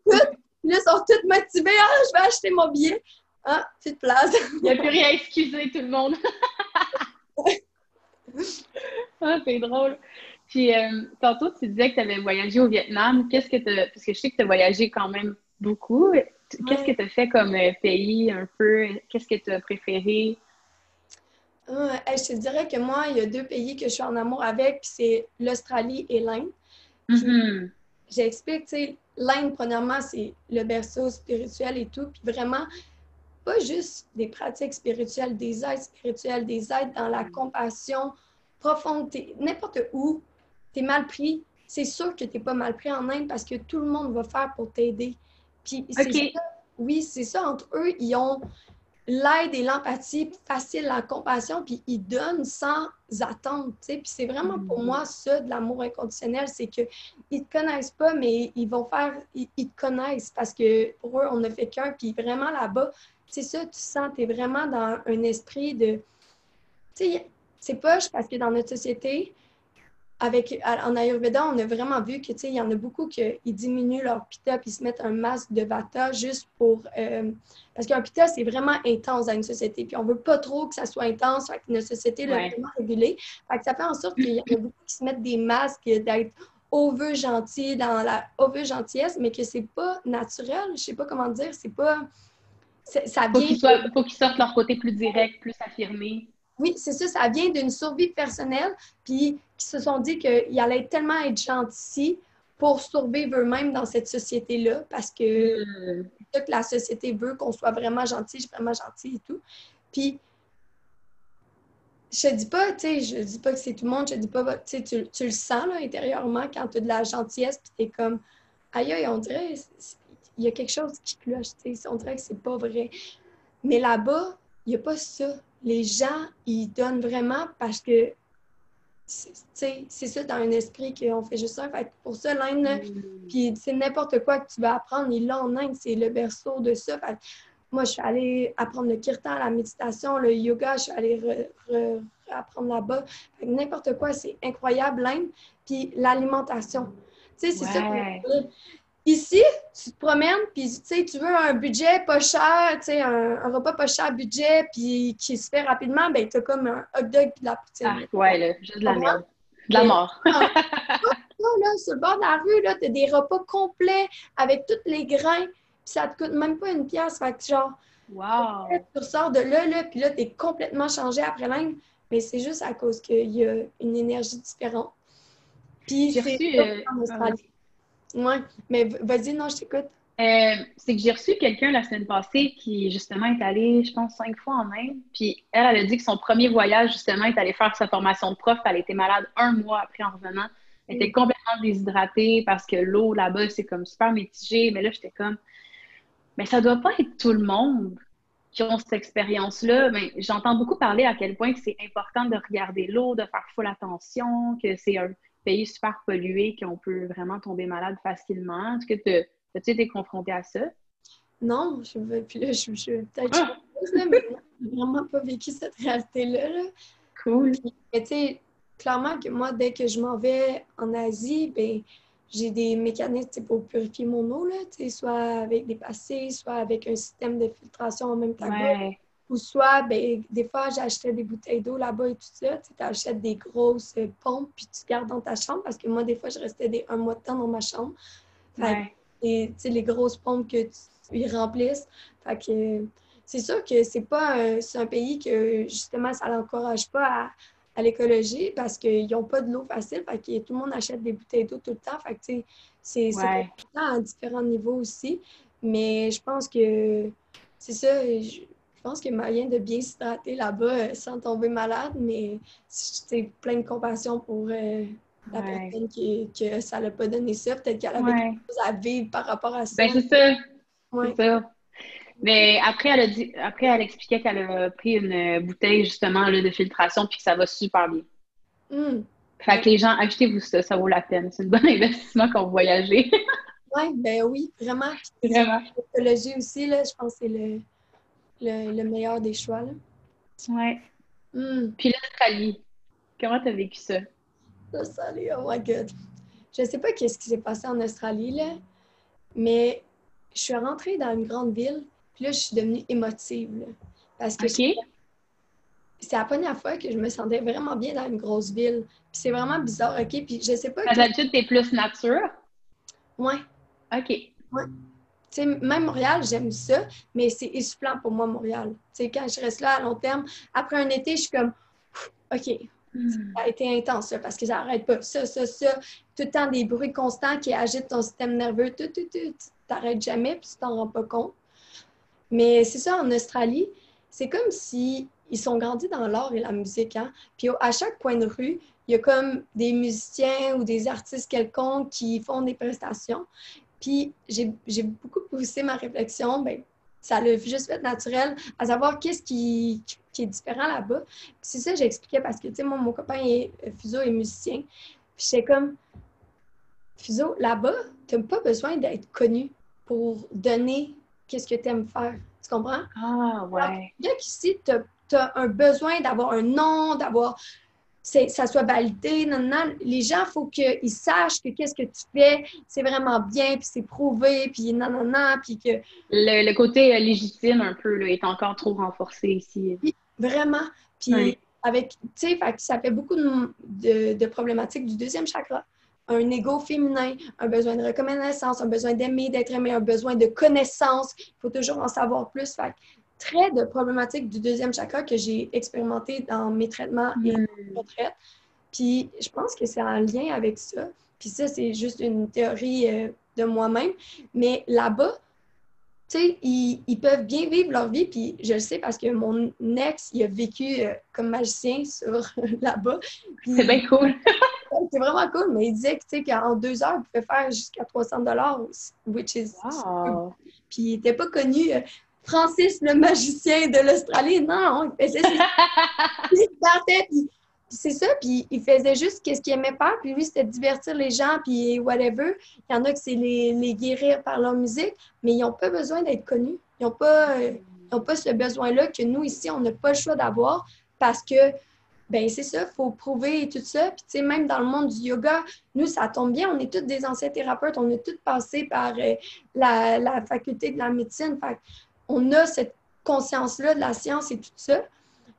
là, ils sont toutes motivés. Ah, je vais acheter mon billet. Ah, petite place. Il n'y a plus rien à excuser, tout le monde. [LAUGHS] ah, c'est drôle. Puis, euh, tantôt, tu disais que tu avais voyagé au Vietnam. Qu'est-ce que tu Parce que je sais que tu as voyagé quand même beaucoup. Qu'est-ce que tu as fait comme euh, pays un peu? Qu'est-ce que tu as préféré? Je te dirais que moi, il y a deux pays que je suis en amour avec, c'est l'Australie et l'Inde. Mm-hmm. J'explique, tu sais, l'Inde, premièrement, c'est le berceau spirituel et tout, puis vraiment, pas juste des pratiques spirituelles, des aides spirituelles, des aides dans la compassion profonde. N'importe où, tu es mal pris, c'est sûr que tu n'es pas mal pris en Inde parce que tout le monde va faire pour t'aider. Puis c'est oui, c'est ça, entre eux, ils ont l'aide et l'empathie, facile la compassion, puis ils donnent sans attendre. Puis c'est vraiment pour moi ça de l'amour inconditionnel, c'est qu'ils ne te connaissent pas, mais ils vont faire, ils, te connaissent parce que pour eux, on ne fait qu'un, puis vraiment là-bas, c'est ça, tu sens, tu es vraiment dans un esprit de, tu sais, c'est poche parce que dans notre société, avec, en Ayurveda, on a vraiment vu que, il y en a beaucoup qui diminuent leur pita puis se mettent un masque de vata juste pour... Euh, parce qu'un pita, c'est vraiment intense dans une société. Puis on veut pas trop que ça soit intense, fait que notre société l'a vraiment régulé. Fait que ça fait en sorte qu'il y en a beaucoup qui se mettent des masques d'être over gentil dans la over gentillesse, mais que c'est pas naturel. Je sais pas comment dire, c'est pas... Ça vient... Faut qu'ils sortent leur côté plus direct, plus affirmé. Oui, c'est ça, ça vient d'une survie personnelle, puis qui se sont dit qu'ils allaient tellement être gentils pour survivre eux-mêmes dans cette société-là, parce que mm. toute la société veut qu'on soit vraiment gentil, vraiment gentil et tout. Puis, je dis pas, tu sais, je dis pas que c'est tout le monde, je dis pas, tu sais, tu le sens là, intérieurement quand tu as de la gentillesse, puis tu es comme, aïe, aïe, on dirait, il y a quelque chose qui cloche, tu sais, on dirait que c'est pas vrai. Mais là-bas, il n'y a pas ça les gens, ils donnent vraiment parce que c'est ça dans un esprit qu'on fait juste ça. Fait pour ça, l'Inde, mm. puis c'est n'importe quoi que tu vas apprendre, il là en Inde, c'est le berceau de ça. moi, je suis allée apprendre le kirtan, la méditation, le yoga, je suis allée apprendre là-bas. N'importe quoi, c'est incroyable, l'Inde. Puis l'alimentation. Tu sais, c'est ça. Ici, tu te promènes, puis tu veux un budget pas cher, un, un repas pas cher budget, puis qui se fait rapidement, ben tu as comme un hot dog puis de la poutine. Ah, ouais, là, juste de la merde. De la mort. là, sur le bord de la rue, là, as des repas complets avec tous les grains, puis ça te coûte même pas une pièce. Fait que genre, wow. tu ressors de là, là puis là, tu es complètement changé après l'Inde. Mais c'est juste à cause qu'il y a une énergie différente. Puis c'est Australie. Oui, mais vas-y, non, je t'écoute. Euh, c'est que j'ai reçu quelqu'un la semaine passée qui, justement, est allé, je pense, cinq fois en Inde. Puis elle, elle a dit que son premier voyage, justement, est allé faire sa formation de prof. Elle était malade un mois après en revenant. Elle était mm. complètement déshydratée parce que l'eau là-bas, c'est comme super mitigé. Mais là, j'étais comme, mais ça doit pas être tout le monde qui ont cette expérience-là. Mais j'entends beaucoup parler à quel point c'est important de regarder l'eau, de faire full attention, que c'est un pays super pollué qu'on peut vraiment tomber malade facilement. Est-ce que tu as-tu été confronté à ça? Non, je veux puis là, je, je peut-être ah! mais vraiment pas vécu cette réalité-là. Cool. tu sais, clairement que moi, dès que je m'en vais en Asie, ben, j'ai des mécanismes pour purifier mon eau, là, soit avec des passés, soit avec un système de filtration en même temps. Ou soit, ben, des fois, j'achetais des bouteilles d'eau là-bas et tout ça. Tu achètes des grosses pompes puis tu gardes dans ta chambre parce que moi, des fois, je restais des, un mois de temps dans ma chambre. et les grosses pompes que tu remplissent. Fait que c'est sûr que c'est pas un, un pays que justement ça l'encourage pas à, à l'écologie parce qu'ils n'ont pas de l'eau facile. Fait que tout le monde achète des bouteilles d'eau tout le temps. Fait que c'est ouais. à différents niveaux aussi. Mais je pense que c'est ça. Je, pense qu'il y a moyen de bien s'hydrater là-bas euh, sans tomber malade, mais c'est plein de compassion pour euh, la personne qui, que ça l'a pas donné ça. Peut-être qu'elle avait quelque chose à vivre par rapport à ça. Ben, c'est ça. C'est ça. Mais après, elle a dit, après, elle expliquait qu'elle a pris une bouteille justement là, de filtration puis que ça va super bien. Hmm. Fait que les gens, achetez-vous ça, ça vaut la peine. C'est un bon [LAUGHS] investissement quand vous voyagez. ouais, ben oui, vraiment. Vraiment. L'écologie aussi, là, je pense que c'est le, le, meilleur des choix. Là. Ouais. Hmm. Puis l'Australie, comment t'as vécu ça? L'Australie, oh my god. Je sais pas qu'est-ce qui s'est passé en Australie, là, mais je suis rentrée dans une grande ville puis là, je suis devenue émotive. parce que c'est la première fois que je me sentais vraiment bien dans une grosse ville. Puis c'est vraiment bizarre, OK? Puis je sais pas. D'habitude, t'es plus nature? Ouais. OK. Ouais. Sais, même Montréal, j'aime ça, mais c'est essoufflant pour moi, Montréal. sais, quand je reste là à long terme, après un été, je suis comme, OK, hmm. ça a été intense, parce que ça n'arrête pas. Ça, ça, ça. Tout le temps, des bruits constants qui agitent ton système nerveux. Tout, tout, tout. Tu t'arrêtes jamais, puis tu t'en rends pas compte. Mais c'est ça, en Australie, c'est comme si ils sont grandis dans l'art et la musique. Hein? Puis à chaque coin de rue, il y a comme des musiciens ou des artistes quelconques qui font des prestations. Puis j'ai beaucoup poussé ma réflexion, ben, ça l'a juste fait naturel, à savoir qu'est-ce qui, qui, est différent là-bas. Puis c'est ça, j'expliquais parce que, tu sais, moi, mon copain est euh, Fuso est musicien. Puis j'étais comme, Fuso, là-bas, tu n'as pas besoin d'être connu pour donner qu'est-ce que tu aimes faire. Tu comprends? Ah, ouais. Bien qu'ici, tu as, un besoin d'avoir un nom, d'avoir ça soit validé, non, non. Les gens, il faut qu'ils sachent que qu'est-ce que tu fais, c'est vraiment bien, puis c'est prouvé, puis non, non, non, puis que... Le, côté euh, légitime, un peu, là, est encore trop renforcé ici. vraiment. Puis avec, tu sais, ça fait beaucoup de, de, problématiques du deuxième chakra un ego féminin, un besoin de reconnaissance, un besoin d'aimer, d'être aimé, un besoin de connaissance. Il faut toujours en savoir plus. Fait très de problématiques du deuxième chakra que j'ai expérimenté dans mes traitements et mes mm. retraites. Puis je pense que c'est en lien avec ça. Puis ça, c'est juste une théorie euh, de moi-même. Mais là-bas, tu sais, ils, peuvent bien vivre leur vie, puis je le sais parce que mon ex, il a vécu euh, comme magicien sur [LAUGHS] là-bas. C'est bien cool. [LAUGHS] c'est vraiment cool, mais il disait qu'en deux heures, il pouvait faire jusqu'à 300 dollars, which is wow. Puis il n'était pas connu. Euh, Francis, le magicien de l'Australie, non, [LAUGHS] il faisait il partait, puis c'est ça, puis il faisait juste ce qu'il aimait faire, puis lui, c'était divertir les gens, puis whatever. Il y en a que c'est les, les, guérir par leur musique, mais ils n'ont pas besoin d'être connus. Ils n'ont pas, pas ce besoin-là que nous, ici, on n'a pas le choix d'avoir parce que, ben c'est ça, il faut prouver et tout ça. Puis, tu sais, même dans le monde du yoga, nous, ça tombe bien, on est tous des anciens thérapeutes, on est tous passés par euh, la, la, faculté de la médecine. Fait on a cette conscience-là de la science et tout ça.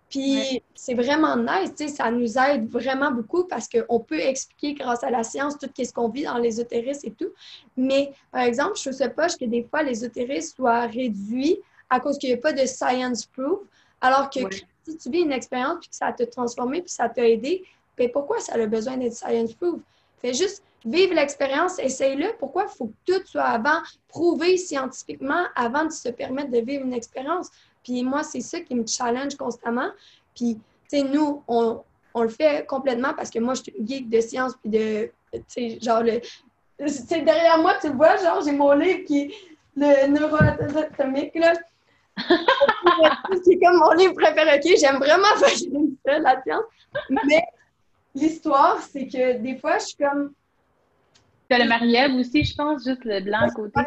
Puis c'est vraiment nice, tu sais, ça nous aide vraiment beaucoup parce qu'on peut expliquer grâce à la science tout ce qu'on vit dans l'ésotérisme et tout. Mais par exemple, je trouve ça poche que des fois l'ésotérisme soit réduit à cause qu'il n'y a pas de science proof, alors que si tu vis une expérience puis que ça t'a transformé puis ça t'a aidé, ben pourquoi ça a besoin d'être science proof? Fais juste vivre l'expérience, essaye-le. Pourquoi? Il faut que tout soit avant prouvé scientifiquement avant de se permettre de vivre une expérience? Puis moi, c'est ça qui me challenge constamment. Puis, tu sais, nous, on, le fait complètement parce que moi, je suis une geek de science, puis de, tu sais, genre, le, derrière moi, tu vois, genre, j'ai mon livre qui est le neuroatomique, là. [LAUGHS] c'est comme mon livre préféré? J'aime vraiment [LAUGHS] ça, la science. Mais l'histoire, c'est que des fois, je suis comme... Tu as le Marie-Ève aussi, je pense, juste le blanc à côté.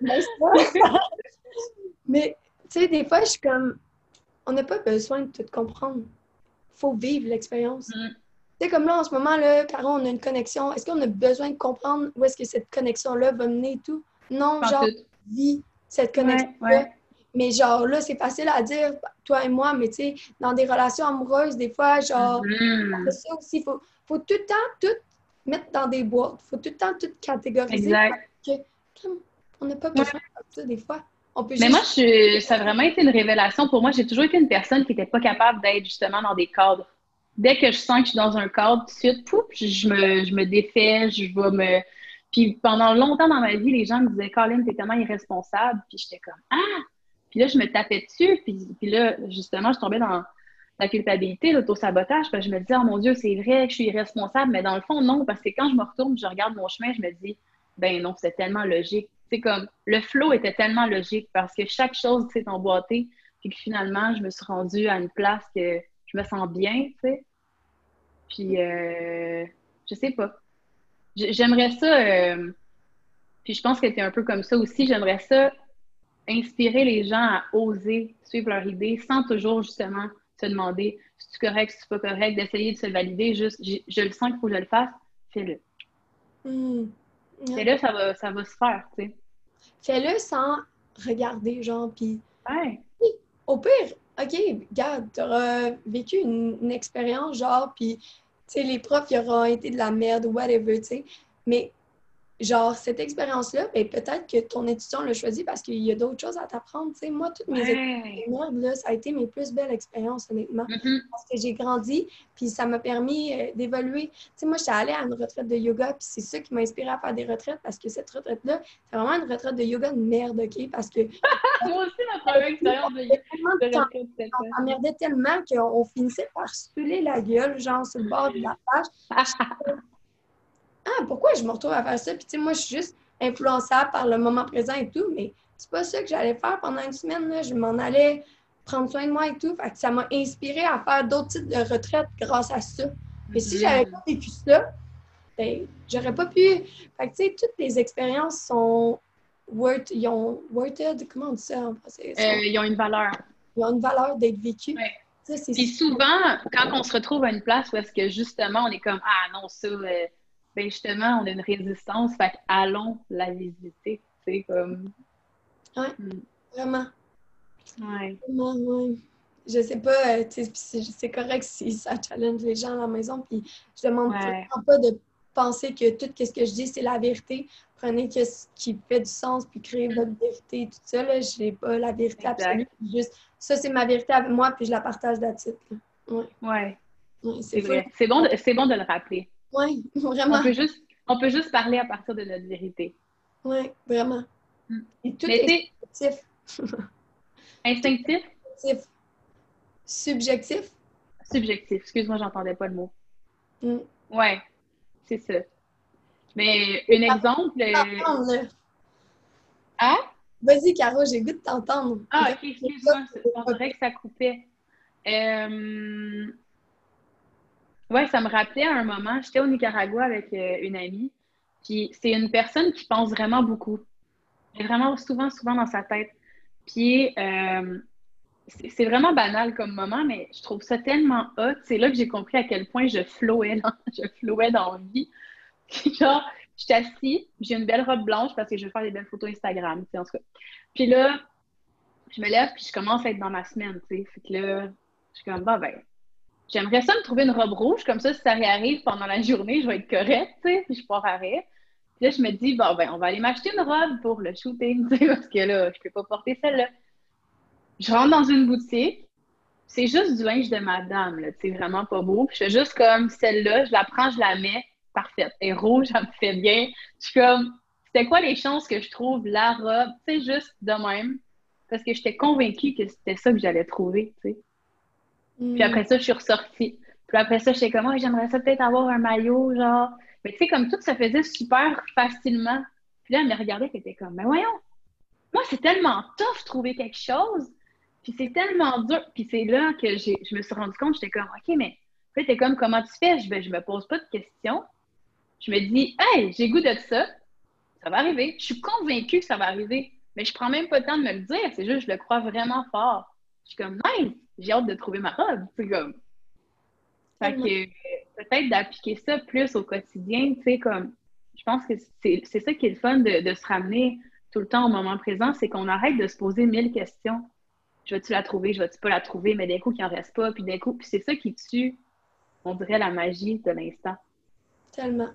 [LAUGHS] Mais, tu sais, des fois, je suis comme, on n'a pas besoin de tout comprendre. faut vivre l'expérience. Mm. Tu sais, comme là, en ce moment, là, Caro, on a une connexion. Est-ce qu'on a besoin de comprendre où est-ce que cette connexion-là va mener et tout? Non, genre, vie cette connexion-là. Mais genre, là, c'est facile à dire, toi et moi, mais tu sais, dans des relations amoureuses, des fois, genre, mm-hmm. ça aussi, il faut, faut tout le temps tout mettre dans des boîtes. Il faut tout le temps tout catégoriser. Exact. on n'a pas besoin de ça, des fois. Mais moi, je, ça a vraiment été une révélation. Pour moi, j'ai toujours été une personne qui n'était pas capable d'être justement dans des cadres. Dès que je sens que je suis dans un cadre, tout de suite, pouf, je, me, je me défais, je vais me. Puis pendant longtemps dans ma vie, les gens me disaient Colin, t'es tellement irresponsable. Puis j'étais comme Ah! Puis là, je me tapais dessus. Puis, puis là, justement, je tombais dans la culpabilité, l'autosabotage. Puis je me disais Oh mon Dieu, c'est vrai que je suis irresponsable. Mais dans le fond, non, parce que quand je me retourne, je regarde mon chemin, je me dis Ben non, c'est tellement logique c'est comme le flow était tellement logique parce que chaque chose s'est emboîtée, puis que finalement, je me suis rendue à une place que je me sens bien, tu sais. Puis, euh, je sais pas. J'aimerais ça, euh, puis je pense que tu un peu comme ça aussi, j'aimerais ça inspirer les gens à oser suivre leur idée sans toujours justement se demander si tu correct, si tu pas correct, d'essayer de se valider. Juste, je, le sens qu'il faut que je le fasse, fais-le. Hmm. Et là, ça va, ça va se faire, tu sais. Fais-le sans regarder, genre, puis... Ouais. Au pire, OK, regarde, t'auras vécu une, expérience, genre, puis, tu sais, les profs, ils auront été de la merde, whatever, tu sais. Mais genre, cette expérience-là, ben, peut-être que ton étudiant l'a choisi parce qu'il y a d'autres choses à t'apprendre. Sais, moi, toutes mes expériences, là, ça a été mes plus belles expériences, honnêtement. Mm-hmm. Parce que j'ai grandi, puis ça m'a permis euh, d'évoluer. Tu sais, moi, j'étais allée à une retraite de yoga, puis c'est ça qui m'a inspiré à faire des retraites parce que cette retraite-là, c'est vraiment une retraite de yoga de merde, OK? Parce que. [LAUGHS] moi aussi, ma première expérience de yoga. Ça m'emmerdait tellement qu'on finissait par se la gueule, genre, sur le bord de la page. [LAUGHS] ah, pourquoi je me retrouve à faire ça? Puis, tu sais, moi, je suis juste influençable par le moment présent et tout, mais c'est pas ça que j'allais faire pendant une semaine. Là. Je m'en allais prendre soin de moi et tout. Fait que ça m'a inspiré à faire d'autres types de retraites grâce à ça. Mais si j'avais pas vécu ça, ben, j'aurais pas pu. Fait que, tu sais, toutes les expériences sont worth, ils ont worthed, comment on dit ça en français? Euh, ils ont une valeur. Ils ont une valeur d'être vécues. Puis souvent, quand on se retrouve à une place où est-ce que justement on est comme Ah non, ça, euh, ben justement, on a une résistance, fait allons la visiter. C'est comme. Ouais, hmm. vraiment. Ouais. Vraiment, ouais. Je sais pas, euh, c'est correct si ça challenge les gens à la maison, puis je demande pas de penser que tout ce que je dis, c'est la vérité. Prenez ce qui fait du sens, puis créez votre vérité, tout ça. Là, je n'ai pas la vérité absolue. Juste, ça, c'est ma vérité avec moi, puis je la partage d'attitude. Ouais. ouais. c'est vrai. C'est bon, de, bon de le rappeler. Oui, [LAUGHS] vraiment. On peut, juste, on peut juste parler à partir de notre vérité. Oui, vraiment. Mm. Et tout est [LAUGHS] instinctif. instinctif? Subjectif. Subjectif? Excuse-moi, j'entendais pas le mot. Mm. Ouais, c'est ça. Mais un exemple. Euh... Hein? Vas-y, Caro, j'ai goût de t'entendre. Ah, ok, excuse-moi, on dirait que ça coupait. Euh... Oui, ça me rappelait à un moment, j'étais au Nicaragua avec euh, une amie, puis c'est une personne qui pense vraiment beaucoup. Elle est vraiment souvent, souvent dans sa tête. Puis euh, c'est vraiment banal comme moment, mais je trouve ça tellement hot. C'est là que j'ai compris à quel point je flowais dans, [LAUGHS] je flowais dans la vie. [LAUGHS] Puis genre, je suis assise, j'ai une belle robe blanche parce que je veux faire des belles photos Instagram, tu sais, en tout cas. Puis là, je me lève, puis je commence à être dans ma semaine, tu sais. Fait que là, je suis comme, bah ben, J'aimerais ça me trouver une robe rouge, comme ça, si ça réarrive pendant la journée, je vais être correcte, tu sais, puis je pars arrêt. Puis là, je me dis, bon, ben, on va aller m'acheter une robe pour le shooting, [LAUGHS] tu sais, parce que là, je peux pas porter celle-là. Je rentre dans une boutique, c'est juste du linge de madame, là, tu sais, vraiment pas beau. Puis je fais juste comme celle-là, je la prends, je la mets, parfaite. Et rouge, [LAUGHS] ça me fait bien. Je suis comme, c'était quoi les chances que je trouve la robe, tu sais, juste de même, parce que j'étais convaincue que c'était ça que j'allais trouver, tu sais. Puis après ça, je suis ressortie. Puis après ça, j'étais comme, oh, j'aimerais ça peut-être avoir un maillot, genre. Mais tu sais, comme tout se faisait super facilement. Puis là, elle me regardait, et était comme, mais voyons, moi, c'est tellement tough trouver quelque chose. Puis c'est tellement dur. Puis c'est là que je me suis rendu compte, j'étais comme, OK, mais tu t'es comme, comment tu fais? Je, ben, je me pose pas de questions. Je me dis, hey, j'ai goût de ça. Ça va arriver. Je suis convaincue que ça va arriver. Mais je prends même pas le temps de me le dire. C'est juste, je le crois vraiment fort. Je suis comme, nice j'ai hâte de trouver ma robe. C'est comme. Fait que peut-être d'appliquer ça plus au quotidien, tu sais, comme je pense que c'est ça qui est le fun de, de, se ramener tout le temps au moment présent, c'est qu'on arrête de se poser mille questions. Je vais-tu la trouver, je vais-tu pas la trouver, mais d'un coup, qu'il en reste pas, puis d'un coup, puis c'est ça qui tue, on dirait, la magie de l'instant. Tellement.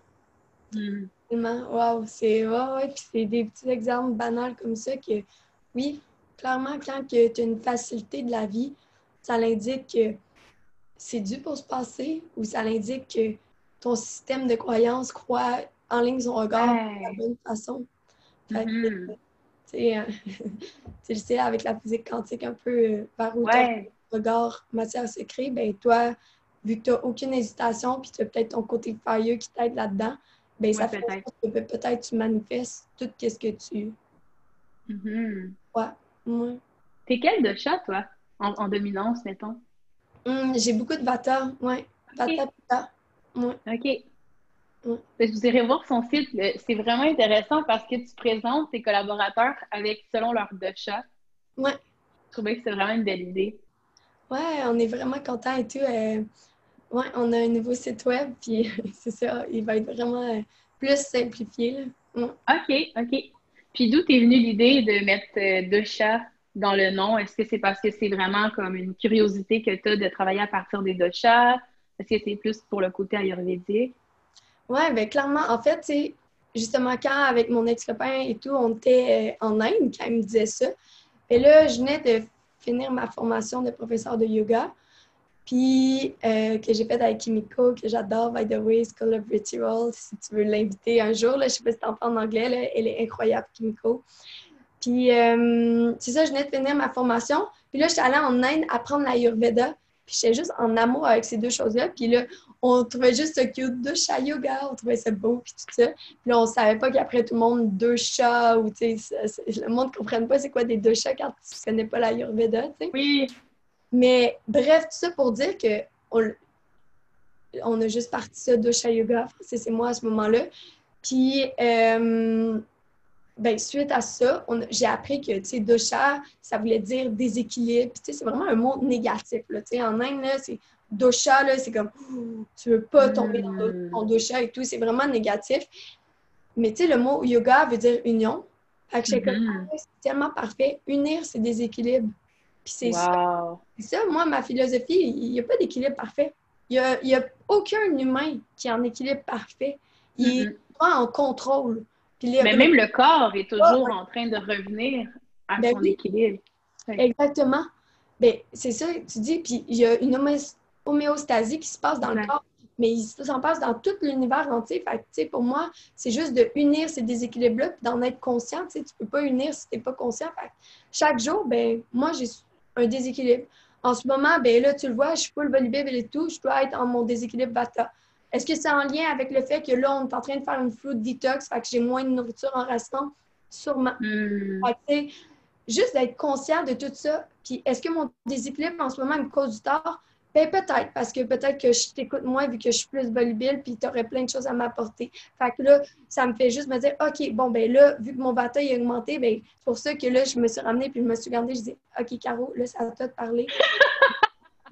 Hmm. Tellement. Wow, c'est ouais. Puis c'est des petits exemples banals comme ça que, oui, clairement, quand tu as une facilité de la vie, ça l'indique que c'est dû pour se passer ou ça l'indique que ton système de croyance croit en ligne son regard de la bonne façon. Mm-hmm. Euh, tu [LAUGHS] sais, avec la physique quantique un peu euh, vers où ouais. regard matière secret, ben toi, vu que tu n'as aucune hésitation, puis tu as peut-être ton côté fire qui t'aide là-dedans, ben ça fait que peut-être tu manifestes tout ce que tu. Ouais. ouais. T'es quel de chat, toi, en, dominance, mettons? Hum, j'ai beaucoup de Vata, ouais. Vata, Vata. Ouais. OK. Je vous irai voir son site. C'est vraiment intéressant parce que tu présentes tes collaborateurs avec selon leur dosha. Ouais. Je trouvais que c'est vraiment une belle idée. Ouais, on est vraiment content et tout. Euh, ouais, on a un nouveau site web, [LAUGHS] puis [LAUGHS] c'est ça, il va être vraiment euh, plus simplifié. OK, OK. Puis d'où t'es venue l'idée de mettre euh, dosha dans le nom? Est-ce que c'est parce que c'est vraiment comme une curiosité que tu as de travailler à partir des doshas? Est-ce que c'est plus pour le côté ayurvédique? Oui, bien clairement, en fait, c'est justement quand avec mon ex-copain et tout, on était euh, en Inde quand il me disait ça. Et là, je venais de finir ma formation de professeur de yoga, puis euh, que j'ai faite avec Kimiko, que j'adore, by the way, School of Rituals, si tu veux l'inviter un jour. Là, je sais pas si tu en parles en anglais, là, elle est incroyable, Kimiko. Puis, euh, c'est ça, je venais de finir ma formation. Puis là, j'étais allée en Inde apprendre l'Ayurveda. Puis j'étais juste en amour avec ces deux choses-là. Puis là, on trouvait juste ce cute, deux chats yoga, on trouvait ça beau, puis tout ça. Puis là, on savait pas qu'après tout le monde, deux chats, ou tu sais, le monde ne comprenne pas c'est quoi des deux chats quand tu ne connais pas la Yurveda, tu sais. Oui. Mais bref, tout ça pour dire que on, on a juste parti ça, deux chats yoga, c'est moi à ce moment-là. Puis, euh, ben, suite à ça, j'ai appris que, tu sais, dosha, ça voulait dire déséquilibre. tu sais, c'est vraiment un mot négatif, là. Tu sais, en Inde, là, c'est dosha, là, c'est comme, tu veux pas tomber dans hmm. ton dosha et tout. C'est vraiment négatif. Mais, tu sais, le mot yoga veut dire union. Fait que mm-hmm. c'est tellement parfait. Unir, c'est déséquilibre. Puis c'est ça. ça. Moi, ma philosophie, il n'y a pas d'équilibre parfait. Il n'y a, a, aucun humain qui est en équilibre parfait. Il est mm-hmm. pas en contrôle. Mais même le corps est toujours en train de revenir à ben son équilibre. Exactement. Ben, c'est ça, tu dis, puis il y a une homéostasie qui se passe dans le corps, mais il s'en passe dans tout l'univers entier. Fait pour moi, c'est juste de unir ces déséquilibres-là, puis d'en être conscient. Tu ne peux pas unir si tu n'es pas conscient. chaque jour, ben, moi, j'ai un déséquilibre. En ce moment, ben là, tu le vois, je suis pas le volleyball et tout, je dois être en mon déséquilibre bata. Est-ce que c'est en lien avec le fait que là, on est en train de faire une flotte detox, fait que j'ai moins de nourriture en restant? Sûrement. Hmm. juste d'être conscient de tout ça. Puis, est-ce que mon déséquilibre en ce moment me cause du tort? Ben, peut-être, parce que peut-être que je t'écoute moins vu que je suis plus volubile, puis tu aurais plein de choses à m'apporter. Fait que là, ça me fait juste me dire, OK, bon, ben là, vu que mon bataille a augmenté, ben, c'est pour ça que là, je me suis ramenée, puis je me suis regardée, je dis, OK, Caro, là, ça va te parler. [LAUGHS]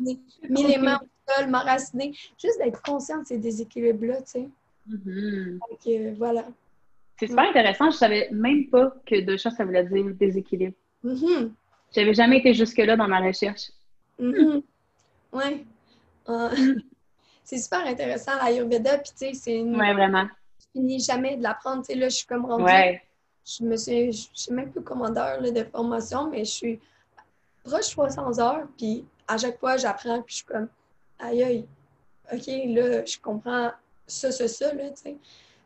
mis les mains au sol, m'enraciner. Juste d'être conscient de ces déséquilibres-là, tu sais. Mm-hmm. Donc, euh, voilà. C'est super intéressant. Je savais même pas que de ça voulait dire déséquilibre. Mm J'avais jamais été jusque-là dans ma recherche. Mm Oui. Euh, [LAUGHS] c'est super intéressant, l'Ayurveda. Puis, tu sais, c'est une... Ouais, vraiment. Je finis jamais de l'apprendre. Tu sais, là, je suis comme rendue... Ouais. Je me suis... Je suis même plus commandeur de formation, mais je suis proche de 300 heures. Puis, à chaque fois, j'apprends, puis je suis comme, aïe, aïe, OK, là, je comprends ça, ça, ça, là, tu sais.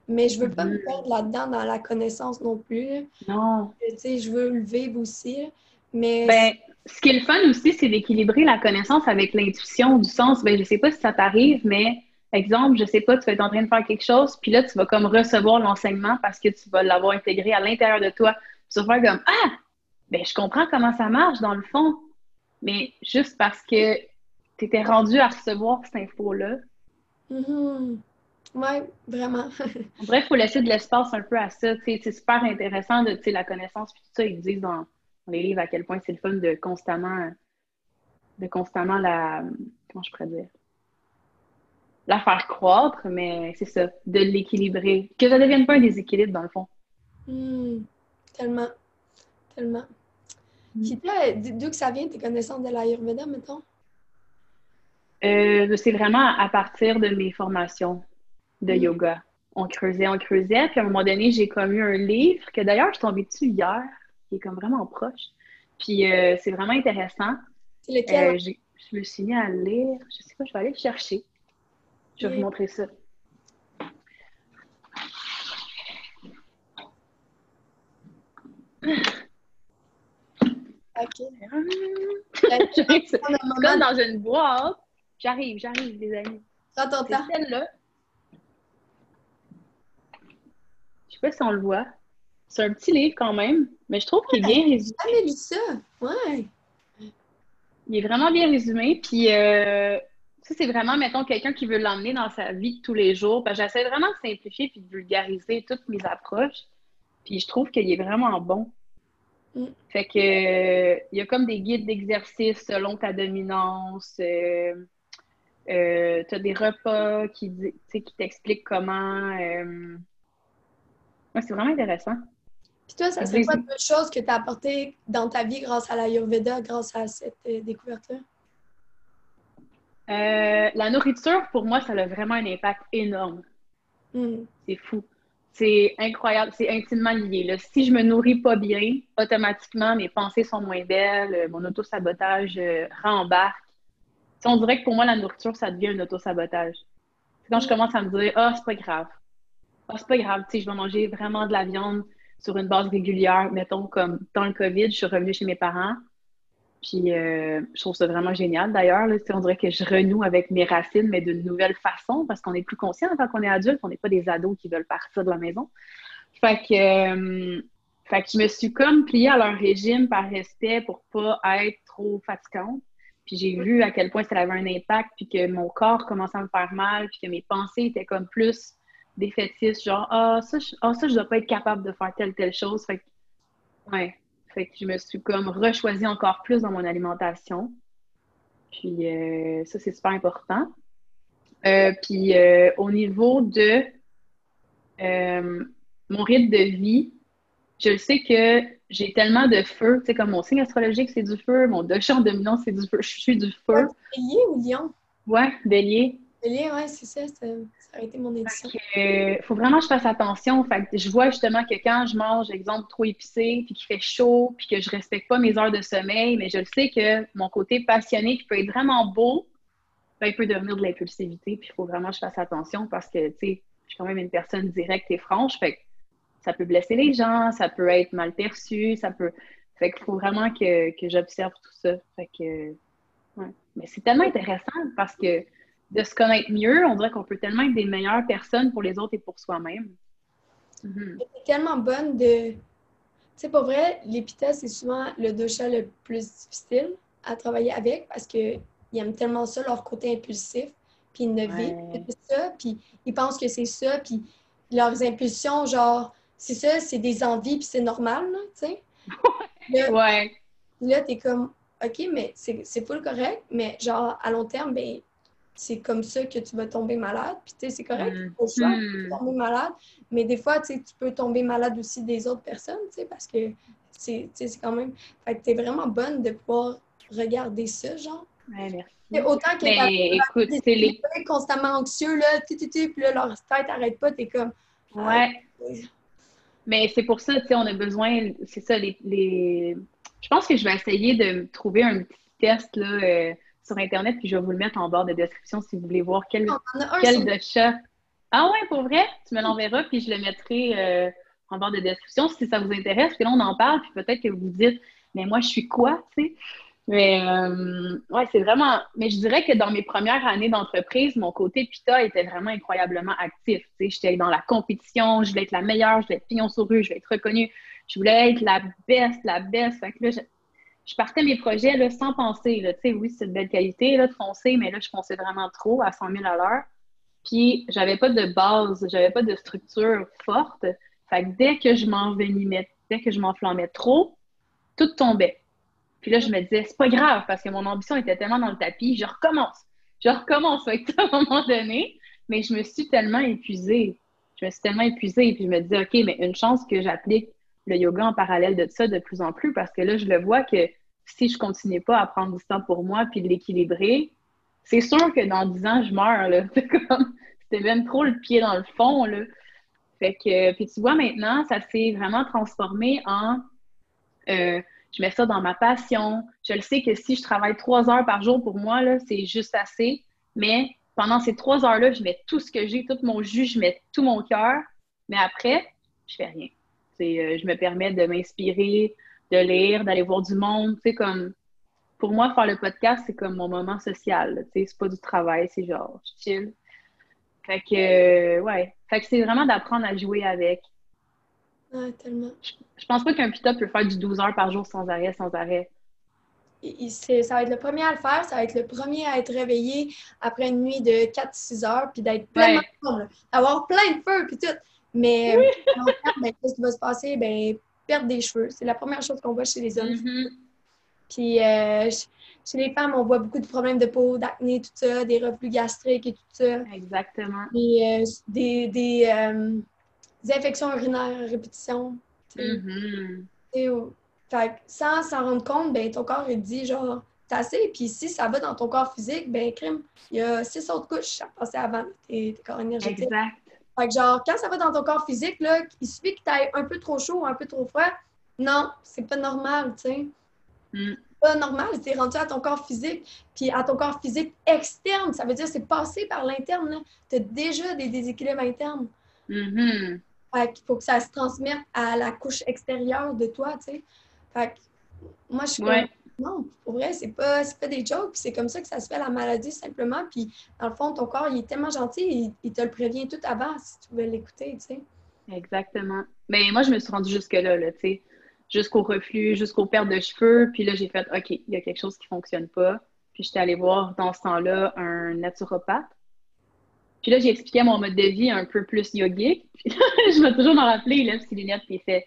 Mais je veux pas me mm-hmm. perdre là-dedans dans la connaissance non plus. Non. Tu sais, je veux le vivre aussi. Mais. Ben, ce qui est le fun aussi, c'est d'équilibrer la connaissance avec l'intuition, du sens. Ben, je sais pas si ça t'arrive, mais exemple, je sais pas, tu vas être en train de faire quelque chose, puis là, tu vas comme recevoir l'enseignement parce que tu vas l'avoir intégré à l'intérieur de toi. Tu vas faire comme Ah! Ben, je comprends comment ça marche dans le fond mais juste parce que tu étais rendu à recevoir cette info-là. Mm-hmm. Oui, vraiment. [LAUGHS] Bref, il faut laisser de l'espace un peu à ça. C'est super intéressant de la connaissance. Puis tout ça, ils disent dans, les livres à quel point c'est le fun de constamment, de constamment la. Comment je pourrais dire? la faire croître, mais c'est ça, de l'équilibrer. Que ça ne devienne pas un déséquilibre, dans le fond. Hmm. tellement. Tellement. Mm. D'où que ça vient, tes connaissances de l'Ayurveda, mettons? Euh, c'est vraiment à partir de mes formations de mm. yoga. On creusait, on creusait, puis à un moment donné, j'ai comme eu un livre que d'ailleurs, je suis tombée dessus hier, qui est comme vraiment proche. Puis euh, c'est vraiment intéressant. C'est lequel? Euh, je me suis mis à lire. Je sais pas, je vais aller le chercher. Je vais vous montrer ça. OK. [LAUGHS] c'est comme dans une boîte. J'arrive, j'arrive, les amis. Prends ton temps. celle-là. Je sais pas si on le voit. C'est un petit livre quand même, mais je trouve qu'il est bien résumé. J'ai lu ça. Ouais. Il est vraiment bien résumé. Puis, euh, ça, c'est vraiment, mettons, quelqu'un qui veut l'emmener dans sa vie de tous les jours. J'essaie vraiment de simplifier puis de vulgariser toutes mes approches. Puis, je trouve qu'il est vraiment bon. Mm. Fait que il y a comme des guides d'exercice selon ta dominance. Euh, euh, tu as des repas qui, qui t'expliquent comment. Euh, c'est vraiment intéressant. Puis toi, ça serait quoi de choses que tu as apportées dans ta vie grâce à l'Ayurveda, grâce à cette découverte-là? la nourriture, pour moi, ça a vraiment un impact énorme. Mm. C'est fou. C'est incroyable, c'est intimement lié. Si je me nourris pas bien, automatiquement, mes pensées sont moins belles, euh, mon auto-sabotage euh, rembarque. on dirait que pour moi, la nourriture, ça devient un auto-sabotage. C'est quand je commence à me dire Ah, c'est pas grave. Ah, c'est pas grave, je vais manger vraiment de la viande sur une base régulière. Mettons, comme dans le COVID, je suis revenue chez mes parents. Puis euh, je trouve ça vraiment génial d'ailleurs. On dirait que je renoue avec mes racines, mais d'une nouvelle façon, parce qu'on est plus conscient quand on est adulte, on n'est pas des ados qui veulent partir de la maison. Fait que, euh, fait que je me suis comme pliée à leur régime par respect pour pas être trop fatigante. Puis j'ai vu à quel point ça avait un impact, puis que mon corps commençait à me faire mal, puis que mes pensées étaient comme plus défaitistes, genre ah ah, ça je dois pas être capable de faire telle telle chose. Fait que, ouais, fait que je me suis comme rechoisie encore plus dans mon alimentation. Puis euh, ça, c'est super important. Euh, puis euh, au niveau de mon rythme de vie, je sais que j'ai tellement de feu. Tu sais, comme mon signe astrologique, c'est du feu. Mon en dominant, c'est du feu. Je suis du feu. Bélier ou lion? Ouais, bélier. Ouais, c'est ça. Ça a été mon édition. Il faut vraiment que je fasse attention. Fait je vois justement que quand je mange, exemple, trop épicé, puis qu'il fait chaud, puis que je respecte pas mes heures de sommeil, mais je le sais que mon côté passionné, qui peut être vraiment beau, ben, il peut devenir de l'impulsivité. Puis il faut vraiment que je fasse attention parce que, tu sais, je suis quand même une personne directe et franche. Fait que ça peut blesser les gens, ça peut être mal perçu, ça peut. Fait qu'il faut vraiment que, que j'observe tout ça. Fait que, ouais. Mais c'est tellement intéressant parce que de se connaître mieux, on dirait qu'on peut tellement être des meilleures personnes pour les autres et pour soi-même. Mhm. C'est tellement bonne de. Tu sais, pour vrai, l'épithète, c'est souvent le dosha le plus difficile à travailler avec parce qu'ils aiment tellement ça, leur côté impulsif, puis ils ne vivent que ça, puis ils pensent que c'est ça, puis leurs impulsions, genre, c'est ça, c'est des envies, puis c'est normal, tu sais. [LAUGHS] Là, ouais. Là, t'es comme, OK, mais c'est full correct, mais genre, à long terme, ben, c'est comme ça que tu vas tomber malade. Puis, tu sais, c'est correct, mm. faut choix, mm. tomber malade. Mais des fois, tu sais, tu peux tomber malade aussi des autres personnes, tu sais, parce que c'est quand même. Fait que t'es vraiment bonne de pouvoir regarder ça, genre. Ouais, merci. autant que Mais écoute, c'est les. constamment anxieux, là, tu, tu, tu, puis là, leur tête n'arrête pas, t'es comme. Ouais. Mais c'est pour ça, tu sais, on a besoin, c'est ça, les, les, Je pense que je vais essayer de trouver un petit test, là. Euh, sur Internet, puis je vais vous le mettre en barre de description si vous voulez voir quel, quel de chat. Ah ouais, pour vrai? Tu me l'enverras, puis je le mettrai euh, en barre de description si ça vous intéresse. Puis là, on en parle, puis peut-être que vous dites, mais moi, je suis quoi, tu sais? Mais euh, ouais, c'est vraiment. Mais je dirais que dans mes premières années d'entreprise, mon côté pita était vraiment incroyablement actif. Tu sais, j'étais dans la compétition, je voulais être la meilleure, je voulais être pignon sur rue, je voulais être reconnue, je voulais être la best, la best. Fait que là, je partais mes projets là, sans penser. Là. Oui, c'est de belle qualité là, de foncer, mais là, je fonçais vraiment trop à 100 000 à l'heure. Puis, j'avais pas de base, j'avais pas de structure forte. Fait que dès que je m'envenimais, dès que je m'enflammais trop, tout tombait. Puis là, je me disais, c'est pas grave parce que mon ambition était tellement dans le tapis, je recommence. je recommence avec ça [LAUGHS] à un moment donné. Mais je me suis tellement épuisée. Je me suis tellement épuisée. Puis je me dis, OK, mais une chance que j'applique le yoga en parallèle de ça de plus en plus parce que là, je le vois que si je continue pas à prendre du temps pour moi puis de l'équilibrer, c'est sûr que dans 10 ans, je meurs. Là. [LAUGHS] C'était même trop le pied dans le fond. Là. Fait que, puis tu vois, maintenant, ça s'est vraiment transformé en euh, je mets ça dans ma passion. Je le sais que si je travaille trois heures par jour pour moi, là, c'est juste assez. Mais pendant ces trois heures-là, je mets tout ce que j'ai, tout mon jus, je mets tout mon cœur. Mais après, je fais rien. Euh, je me permets de m'inspirer, de lire, d'aller voir du monde. Comme pour moi, faire le podcast, c'est comme mon moment social. C'est pas du travail, c'est genre, je chill. Fait que, euh, ouais. Fait que c'est vraiment d'apprendre à jouer avec. Ah, tellement. Je, pense pas qu'un pita peut faire du 12 heures par jour sans arrêt, sans arrêt. ça va être le premier à le faire, ça va être le premier à être réveillé après une nuit de 4-6 heures, puis d'être plein de d'avoir plein de feu, puis tout. Mais ben, qu'est-ce qui va se passer? Ben, perdre des cheveux. C'est la première chose qu'on voit chez les hommes. Mm-hmm. Puis euh, chez les femmes, on voit beaucoup de problèmes de peau, d'acné, tout ça, des reflux gastriques et tout ça. Exactement. Et, euh, des, des, euh, des, infections urinaires à répétition. Mm-hmm. fait, sans s'en rendre compte, ben, ton corps il dit genre, t'as assez. Puis si ça va dans ton corps physique, ben, crime, il y a six autres couches à passer avant tes, corps énergétiques. Exact. Fait que genre, quand ça va dans ton corps physique, là, il suffit que tu un peu trop chaud ou un peu trop froid. Non, c'est pas normal, tu sais. Mm. Pas normal, c'est rendu à ton corps physique, puis à ton corps physique externe. Ça veut dire que c'est passé par l'interne. Tu as déjà des déséquilibres internes. Mm-hmm. Fait qu'il faut que ça se transmette à la couche extérieure de toi, tu sais. Fait que moi, je suis non, pour vrai, c'est pas, pas des jokes. C'est comme ça que ça se fait la maladie, simplement. Puis, dans le fond, ton corps, il est tellement gentil, il, te le prévient tout avant si tu veux l'écouter, tu sais. Exactement. Mais moi, je me suis rendue jusque-là, là, tu sais. Jusqu'au reflux, jusqu'aux pertes de cheveux. Puis là, j'ai fait, OK, il y a quelque chose qui fonctionne pas. Puis, j'étais allée voir, dans ce temps-là, un naturopathe. Puis là, j'ai expliqué mon mode de vie un peu plus yogique. [LAUGHS] Puis là, je vais toujours m'en rappeler, il lève ses lunettes, puis il fait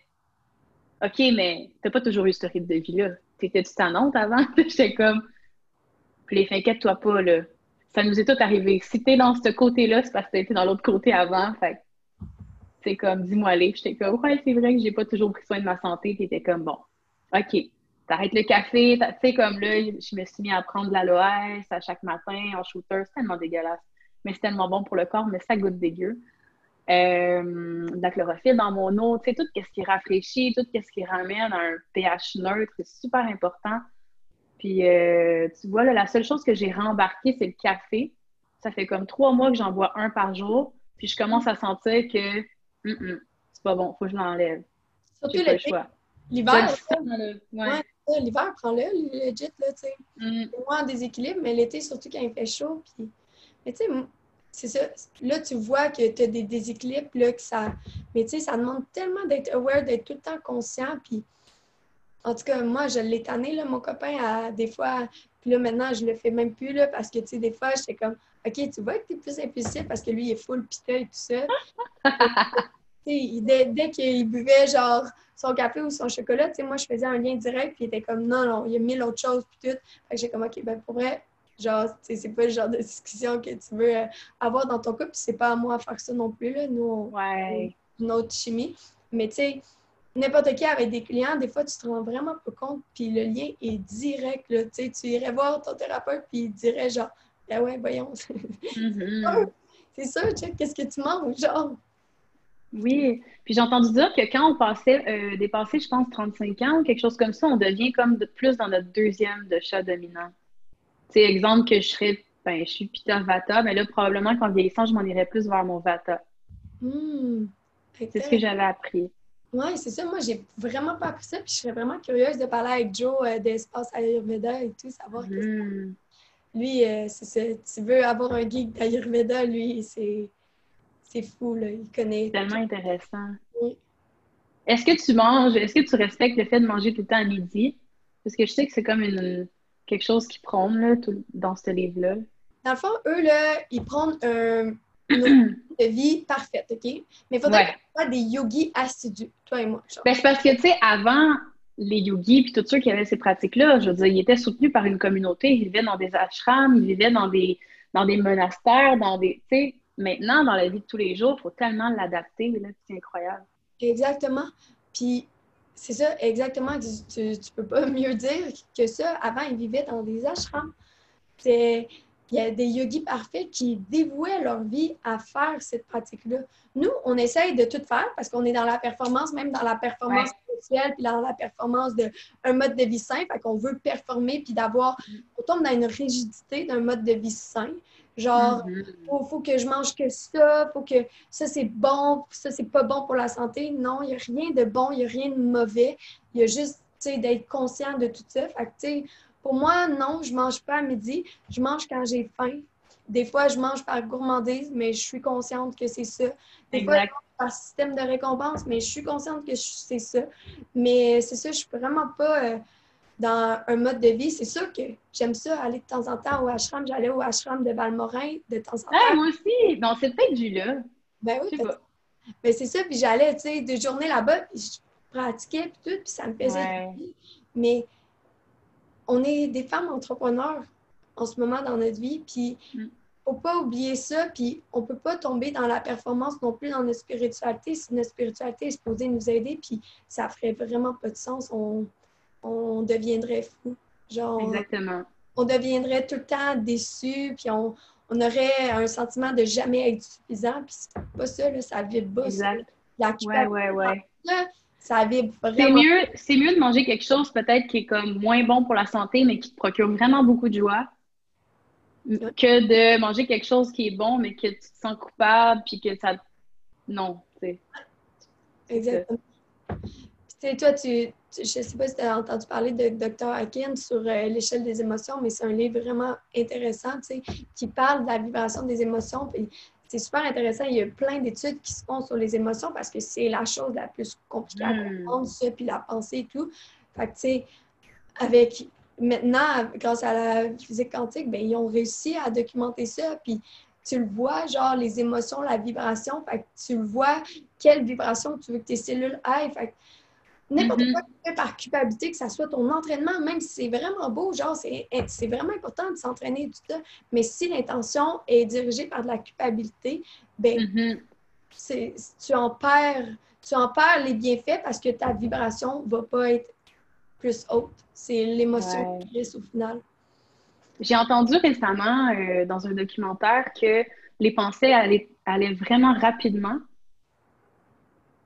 OK, mais t'as pas toujours eu ce rythme de vie-là t'étais-tu tannante avant? [LAUGHS] J'étais comme, puis les inquiète-toi pas, là. Ça nous est tout arrivé. Si t'es dans ce côté-là, c'est parce que t'étais dans l'autre côté avant. Fait c'est comme, dis-moi aller. J'étais comme, ouais, c'est vrai que j'ai pas toujours pris soin de ma santé. T'étais comme, bon, OK, t'arrêtes le café. Tu sais, comme là, je me suis mis à prendre de l'aloès à chaque matin en shooter. C'est tellement dégueulasse. Mais c'est tellement bon pour le corps, mais ça goûte dégueu. Euh, de la chlorophylle dans mon eau, tu sais, tout ce qui rafraîchit, tout ce qui ramène un pH neutre, c'est super important. Puis, euh, tu vois, là, la seule chose que j'ai rembarqué, c'est le café. Ça fait comme trois mois que j'en bois un par jour. Puis, je commence à sentir que c'est pas bon, faut que je l'enlève. Surtout l'hiver. Ouais. l'hiver, prends-le, legit, là, tu sais. Mm. Moi, en déséquilibre, mais l'été, surtout quand il fait chaud. Puis... Mais tu sais, c'est ça. Là, tu vois que tu as des déséquilibres, là, que ça. Mais tu sais, ça demande tellement d'être aware, d'être tout le temps conscient. Puis, en tout cas, moi, je l'ai tanné, là, mon copain, à des fois. Puis là, maintenant, je le fais même plus, là, parce que, tu sais, des fois, j'étais comme, OK, tu vois que tu es plus impulsif parce que lui, il est full pita et tout ça. [LAUGHS] dès, dès qu'il buvait, genre, son café ou son chocolat, tu sais, moi, je faisais un lien direct, puis il était comme, non, non, il y a mille autres choses, puis tout. Fait que j'ai comme, OK, ben, pour vrai, Genre, c'est pas le genre de discussion que tu veux euh, avoir dans ton couple, c'est pas à moi à faire ça non plus. Là. Nous, on, ouais. chimie. Mais tu sais, n'importe qui avec des clients, des fois, tu te rends vraiment pas compte, puis le lien est direct. Là, tu irais voir ton thérapeute, puis il dirait genre, ben ouais, voyons. [LAUGHS] Mm-hmm. c'est sûr, tu qu'est-ce que tu manges, genre. Oui, puis j'ai entendu dire que quand on passait, euh, dépassait, je pense, 35 ans ou quelque chose comme ça, on devient comme de plus dans notre deuxième de chat dominant sais, exemple que je serais, ben, je suis Peter Vata, mais là, probablement qu'en vieillissant, je m'en irais plus vers mon Vata. Hmm. C'est ce que j'avais appris. Oui, c'est ça. Moi, j'ai vraiment pas appris ça. Puis je serais vraiment curieuse de parler avec Joe euh, d'Espace Ayurveda et tout, savoir hmm. Lui, euh, c'est ça. Tu veux avoir un geek d'Ayurveda, lui, c'est fou, là. Il connaît. C'est tellement intéressant. Oui. Est-ce que tu manges, est-ce que tu respectes le fait de manger tout le temps à midi? Parce que je sais que c'est comme une, quelque chose qu'ils prônent là, dans ce livre-là? Dans le fond, eux, là, ils prennent un, une [CLEARS THROAT] de vie parfaite, OK? Mais il faudrait ouais. des yogis assidus, toi et moi. Ben, c'est parce que, tu sais, avant les yogis puis tous ceux qui avaient ces pratiques-là, je veux dire, ils étaient soutenus par une communauté, ils vivaient dans des ashrams, ils vivaient dans des, dans des monastères, dans des. Tu sais, maintenant, dans la vie de tous les jours, il faut tellement l'adapter, là, c'est incroyable. Exactement. Puis c'est ça, exactement. Tu, tu, peux pas [LAUGHS] mieux dire que ça. Avant, ils vivaient dans des ashrams. Il y a des yogis parfaits qui dévouaient leur vie à faire cette pratique-là. Nous, on essaye de tout faire parce qu'on est dans la performance, même dans la performance sociale, puis dans la performance d'un mode de vie sain. Fait qu'on veut performer, puis d'avoir. On tombe dans une rigidité d'un mode de vie sain. Genre, il mm-hmm. faut, que je mange que ça, faut que ça c'est bon, ça c'est pas bon pour la santé. Non, il n'y a rien de bon, il n'y a rien de mauvais. Il y a juste, tu sais, d'être conscient de tout ça. Fait que, tu sais, pour moi, non, je mange pas à midi. Je mange quand j'ai faim. Des fois, je mange par gourmandise, mais je suis consciente que c'est ça. Des fois, je mange par système de récompense, mais je suis consciente que c'est ça. Mais c'est ça, je suis vraiment pas... Euh, dans un mode de vie. C'est sûr que j'aime ça, aller de temps en temps au ashram. J'allais au ashram de Valmorin de temps en temps. moi aussi! Non, c'est peut-être du là. Ben oui, Mais c'est ça, puis j'allais, tu sais, deux journées là-bas, puis je pratiquais, puis tout, puis ça me faisait du Mais on est des femmes entrepreneurs en ce moment dans notre vie, puis ne mm. faut pas oublier ça, puis on peut pas tomber dans la performance non plus dans notre spiritualité si notre spiritualité est supposée nous aider, puis ça ferait vraiment pas de sens. On on deviendrait fou. Genre, Exactement. On deviendrait tout le temps déçu, puis on, aurait un sentiment de jamais être suffisant, puis c'est pas ça, là, ça vibre bas. Exact. La ouais, ouais, ouais. ça vibre vraiment. C'est mieux, c'est mieux de manger quelque chose peut-être qui est comme moins bon pour la santé, mais qui te procure vraiment beaucoup de joie, que de manger quelque chose qui est bon, mais que tu te sens coupable, puis que ça. Non, c'est. Exactement. Puis, toi, tu, je ne sais pas si tu as entendu parler de Dr. Akin sur euh, l'échelle des émotions, mais c'est un livre vraiment intéressant, qui parle de la vibration des émotions. c'est super intéressant. Il y a plein d'études qui se font sur les émotions parce que c'est la chose la plus compliquée à hmm. comprendre, ça, puis la pensée et tout. Fait que, tu sais, avec maintenant, grâce à la physique quantique, ben, ils ont réussi à documenter ça. Puis tu le vois, genre les émotions, la vibration. Fait que tu le vois, quelle vibration tu veux que tes cellules aillent. Fait N'importe mm-hmm. quoi que tu fais par culpabilité, que ça soit ton entraînement, même si c'est vraiment beau, genre, c'est vraiment important de s'entraîner tout ça. Mais si l'intention est dirigée par de la culpabilité, ben, mm-hmm. tu, en perds, tu en perds les bienfaits parce que ta vibration ne va pas être plus haute. C'est l'émotion qui reste au final. J'ai entendu récemment euh, dans un documentaire que les pensées allaient vraiment rapidement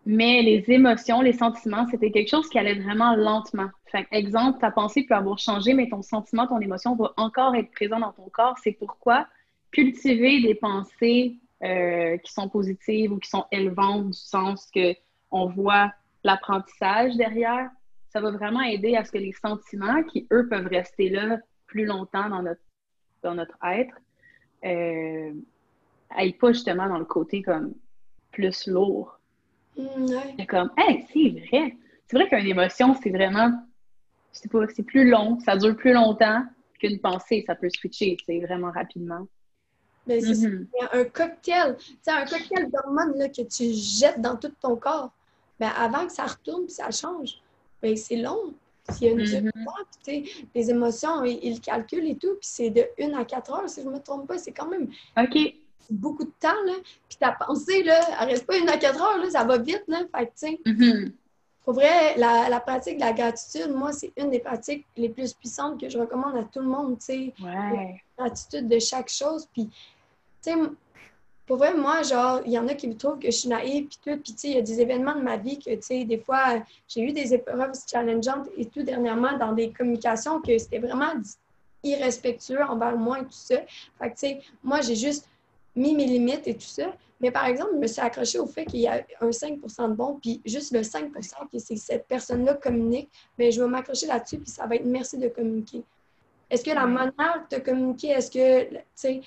mais les émotions, les sentiments, c'était quelque chose qui allait vraiment lentement. Fait exemple, ta pensée peut avoir changé, mais ton sentiment, ton émotion va encore être présent dans ton corps. C'est pourquoi cultiver des pensées euh, qui sont positives ou qui sont élevantes du sens que on voit l'apprentissage derrière, ça va vraiment aider à ce que les sentiments qui, eux, peuvent rester là plus longtemps dans notre, dans notre être, euh, pas justement dans le côté comme plus lourd. Mm, c'est comme, hey, c'est vrai. C'est vrai qu'une émotion, c'est vraiment, je sais pas, c'est plus long, ça dure plus longtemps qu'une pensée, ça peut switcher, c'est vraiment rapidement. Mais c'est mm-hmm. un cocktail, un cocktail d'hormones que tu jettes dans tout ton corps. Ben, avant que ça retourne et ça change, ben, c'est long. S'il y a une mm les émotions, ils, ils, calculent et tout, puis c'est de 1 à 4 heures, si je ne me trompe pas, c'est quand même. OK beaucoup de temps, là. Puis ta pensée, là, elle reste pas une à quatre heures, là, ça va vite, là. Fait que, tu sais, mm-hmm. pour vrai, la, la, pratique de la gratitude, moi, c'est une des pratiques les plus puissantes que je recommande à tout le monde, tu sais. Ouais. La gratitude de chaque chose. Puis, tu sais, pour vrai, moi, genre, il y en a qui me trouvent que je suis naïve, puis tout. Puis, tu sais, il y a des événements de ma vie que, tu sais, des fois, j'ai eu des épreuves challengeantes et tout dernièrement dans des communications que c'était vraiment irrespectueux envers moi et tout ça. Fait que, tu sais, moi, j'ai juste mis mes limites et tout ça. Mais par exemple, je me suis accrochée au fait qu'il y a un 5% de bon, puis juste le 5% que c'est cette personne-là communique, mais ben, je vais m'accrocher là-dessus, puis ça va être merci de communiquer. Est-ce que la manière de communiquer, est-ce que, tu sais,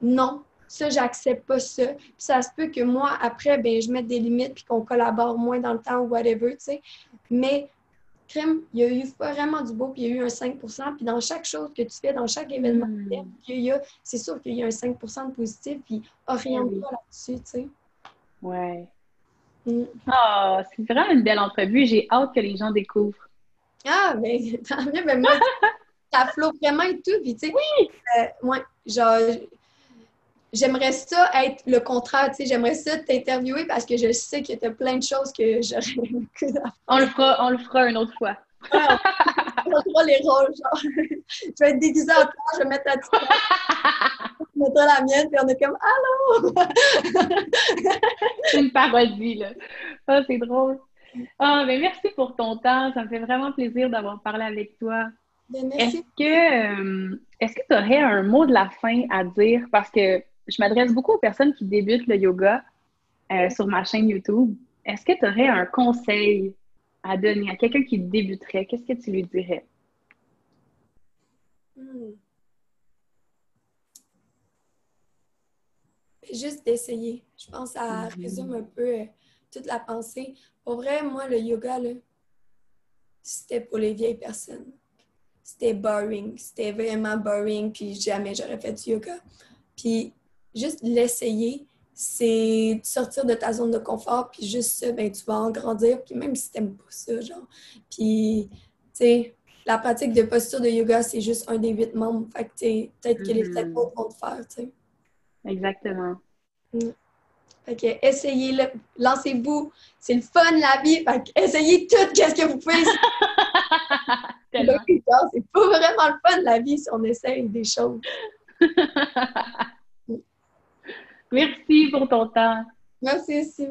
non, ça, j'accepte pas ça. Puis ça se peut que moi, après, ben, je mette des limites, puis qu'on collabore moins dans le temps ou whatever, tu sais. Mais crème, il y a eu vraiment du beau, puis il y a eu un 5% Puis dans chaque chose que tu fais, dans chaque événement, mm. c'est sûr qu'il y a un 5% de positif, puis oriente-toi là-dessus, tu sais. Ouais. Mm. Ah, c'est vraiment une belle entrevue. J'ai hâte que les gens découvrent. Ah, mais ben, [LAUGHS] tant mieux, mais moi, ça flotte vraiment et tout. Puis, tu sais, oui! Euh, ouais, genre, j'aimerais ça être le contraire, tu sais, j'aimerais ça t'interviewer parce que je sais que tu as plein de choses que j'aurais [LAUGHS] On le fera, on le fera une autre fois. on fera les rôles, genre. je vais être déguisée en toi, je vais mettre ta petite je mettrai la mienne, puis on est comme Allô! [LAUGHS] c'est une parodie, là. Ah, c'est drôle. Ah, ben merci pour ton temps. Ça me fait vraiment plaisir d'avoir parlé avec toi. Ben, est-ce que euh, est-ce que tu aurais un mot de la fin à dire? Parce que je m'adresse beaucoup aux personnes qui débutent le yoga euh, sur ma chaîne YouTube. Est-ce que tu aurais un conseil à donner à quelqu'un qui débuterait? Qu'est-ce que tu lui dirais? Hmm. Juste d'essayer. Je pense que ça mm-hmm. résume un peu euh, toute la pensée. Pour vrai, moi, le yoga, c'était pour les vieilles personnes. C'était boring. C'était vraiment boring, puis jamais j'aurais fait du yoga. Puis juste l'essayer, c'est sortir de ta zone de confort, puis juste ça, ben, tu vas en grandir, puis même si t'aimes pas ça, genre. Puis, tu sais, la pratique de posture de yoga, c'est juste un des huit membres. Fait que, peut-être que les peut-être autres vont te faire, tu sais. Exactement. Mm. Fait que essayez-le, lancez-vous. C'est le fun, la vie. Fait que essayez tout ce que vous pouvez. [LAUGHS] c'est pas vraiment le fun, la vie, si on essaye des choses. [LAUGHS] Merci pour ton temps. Merci aussi.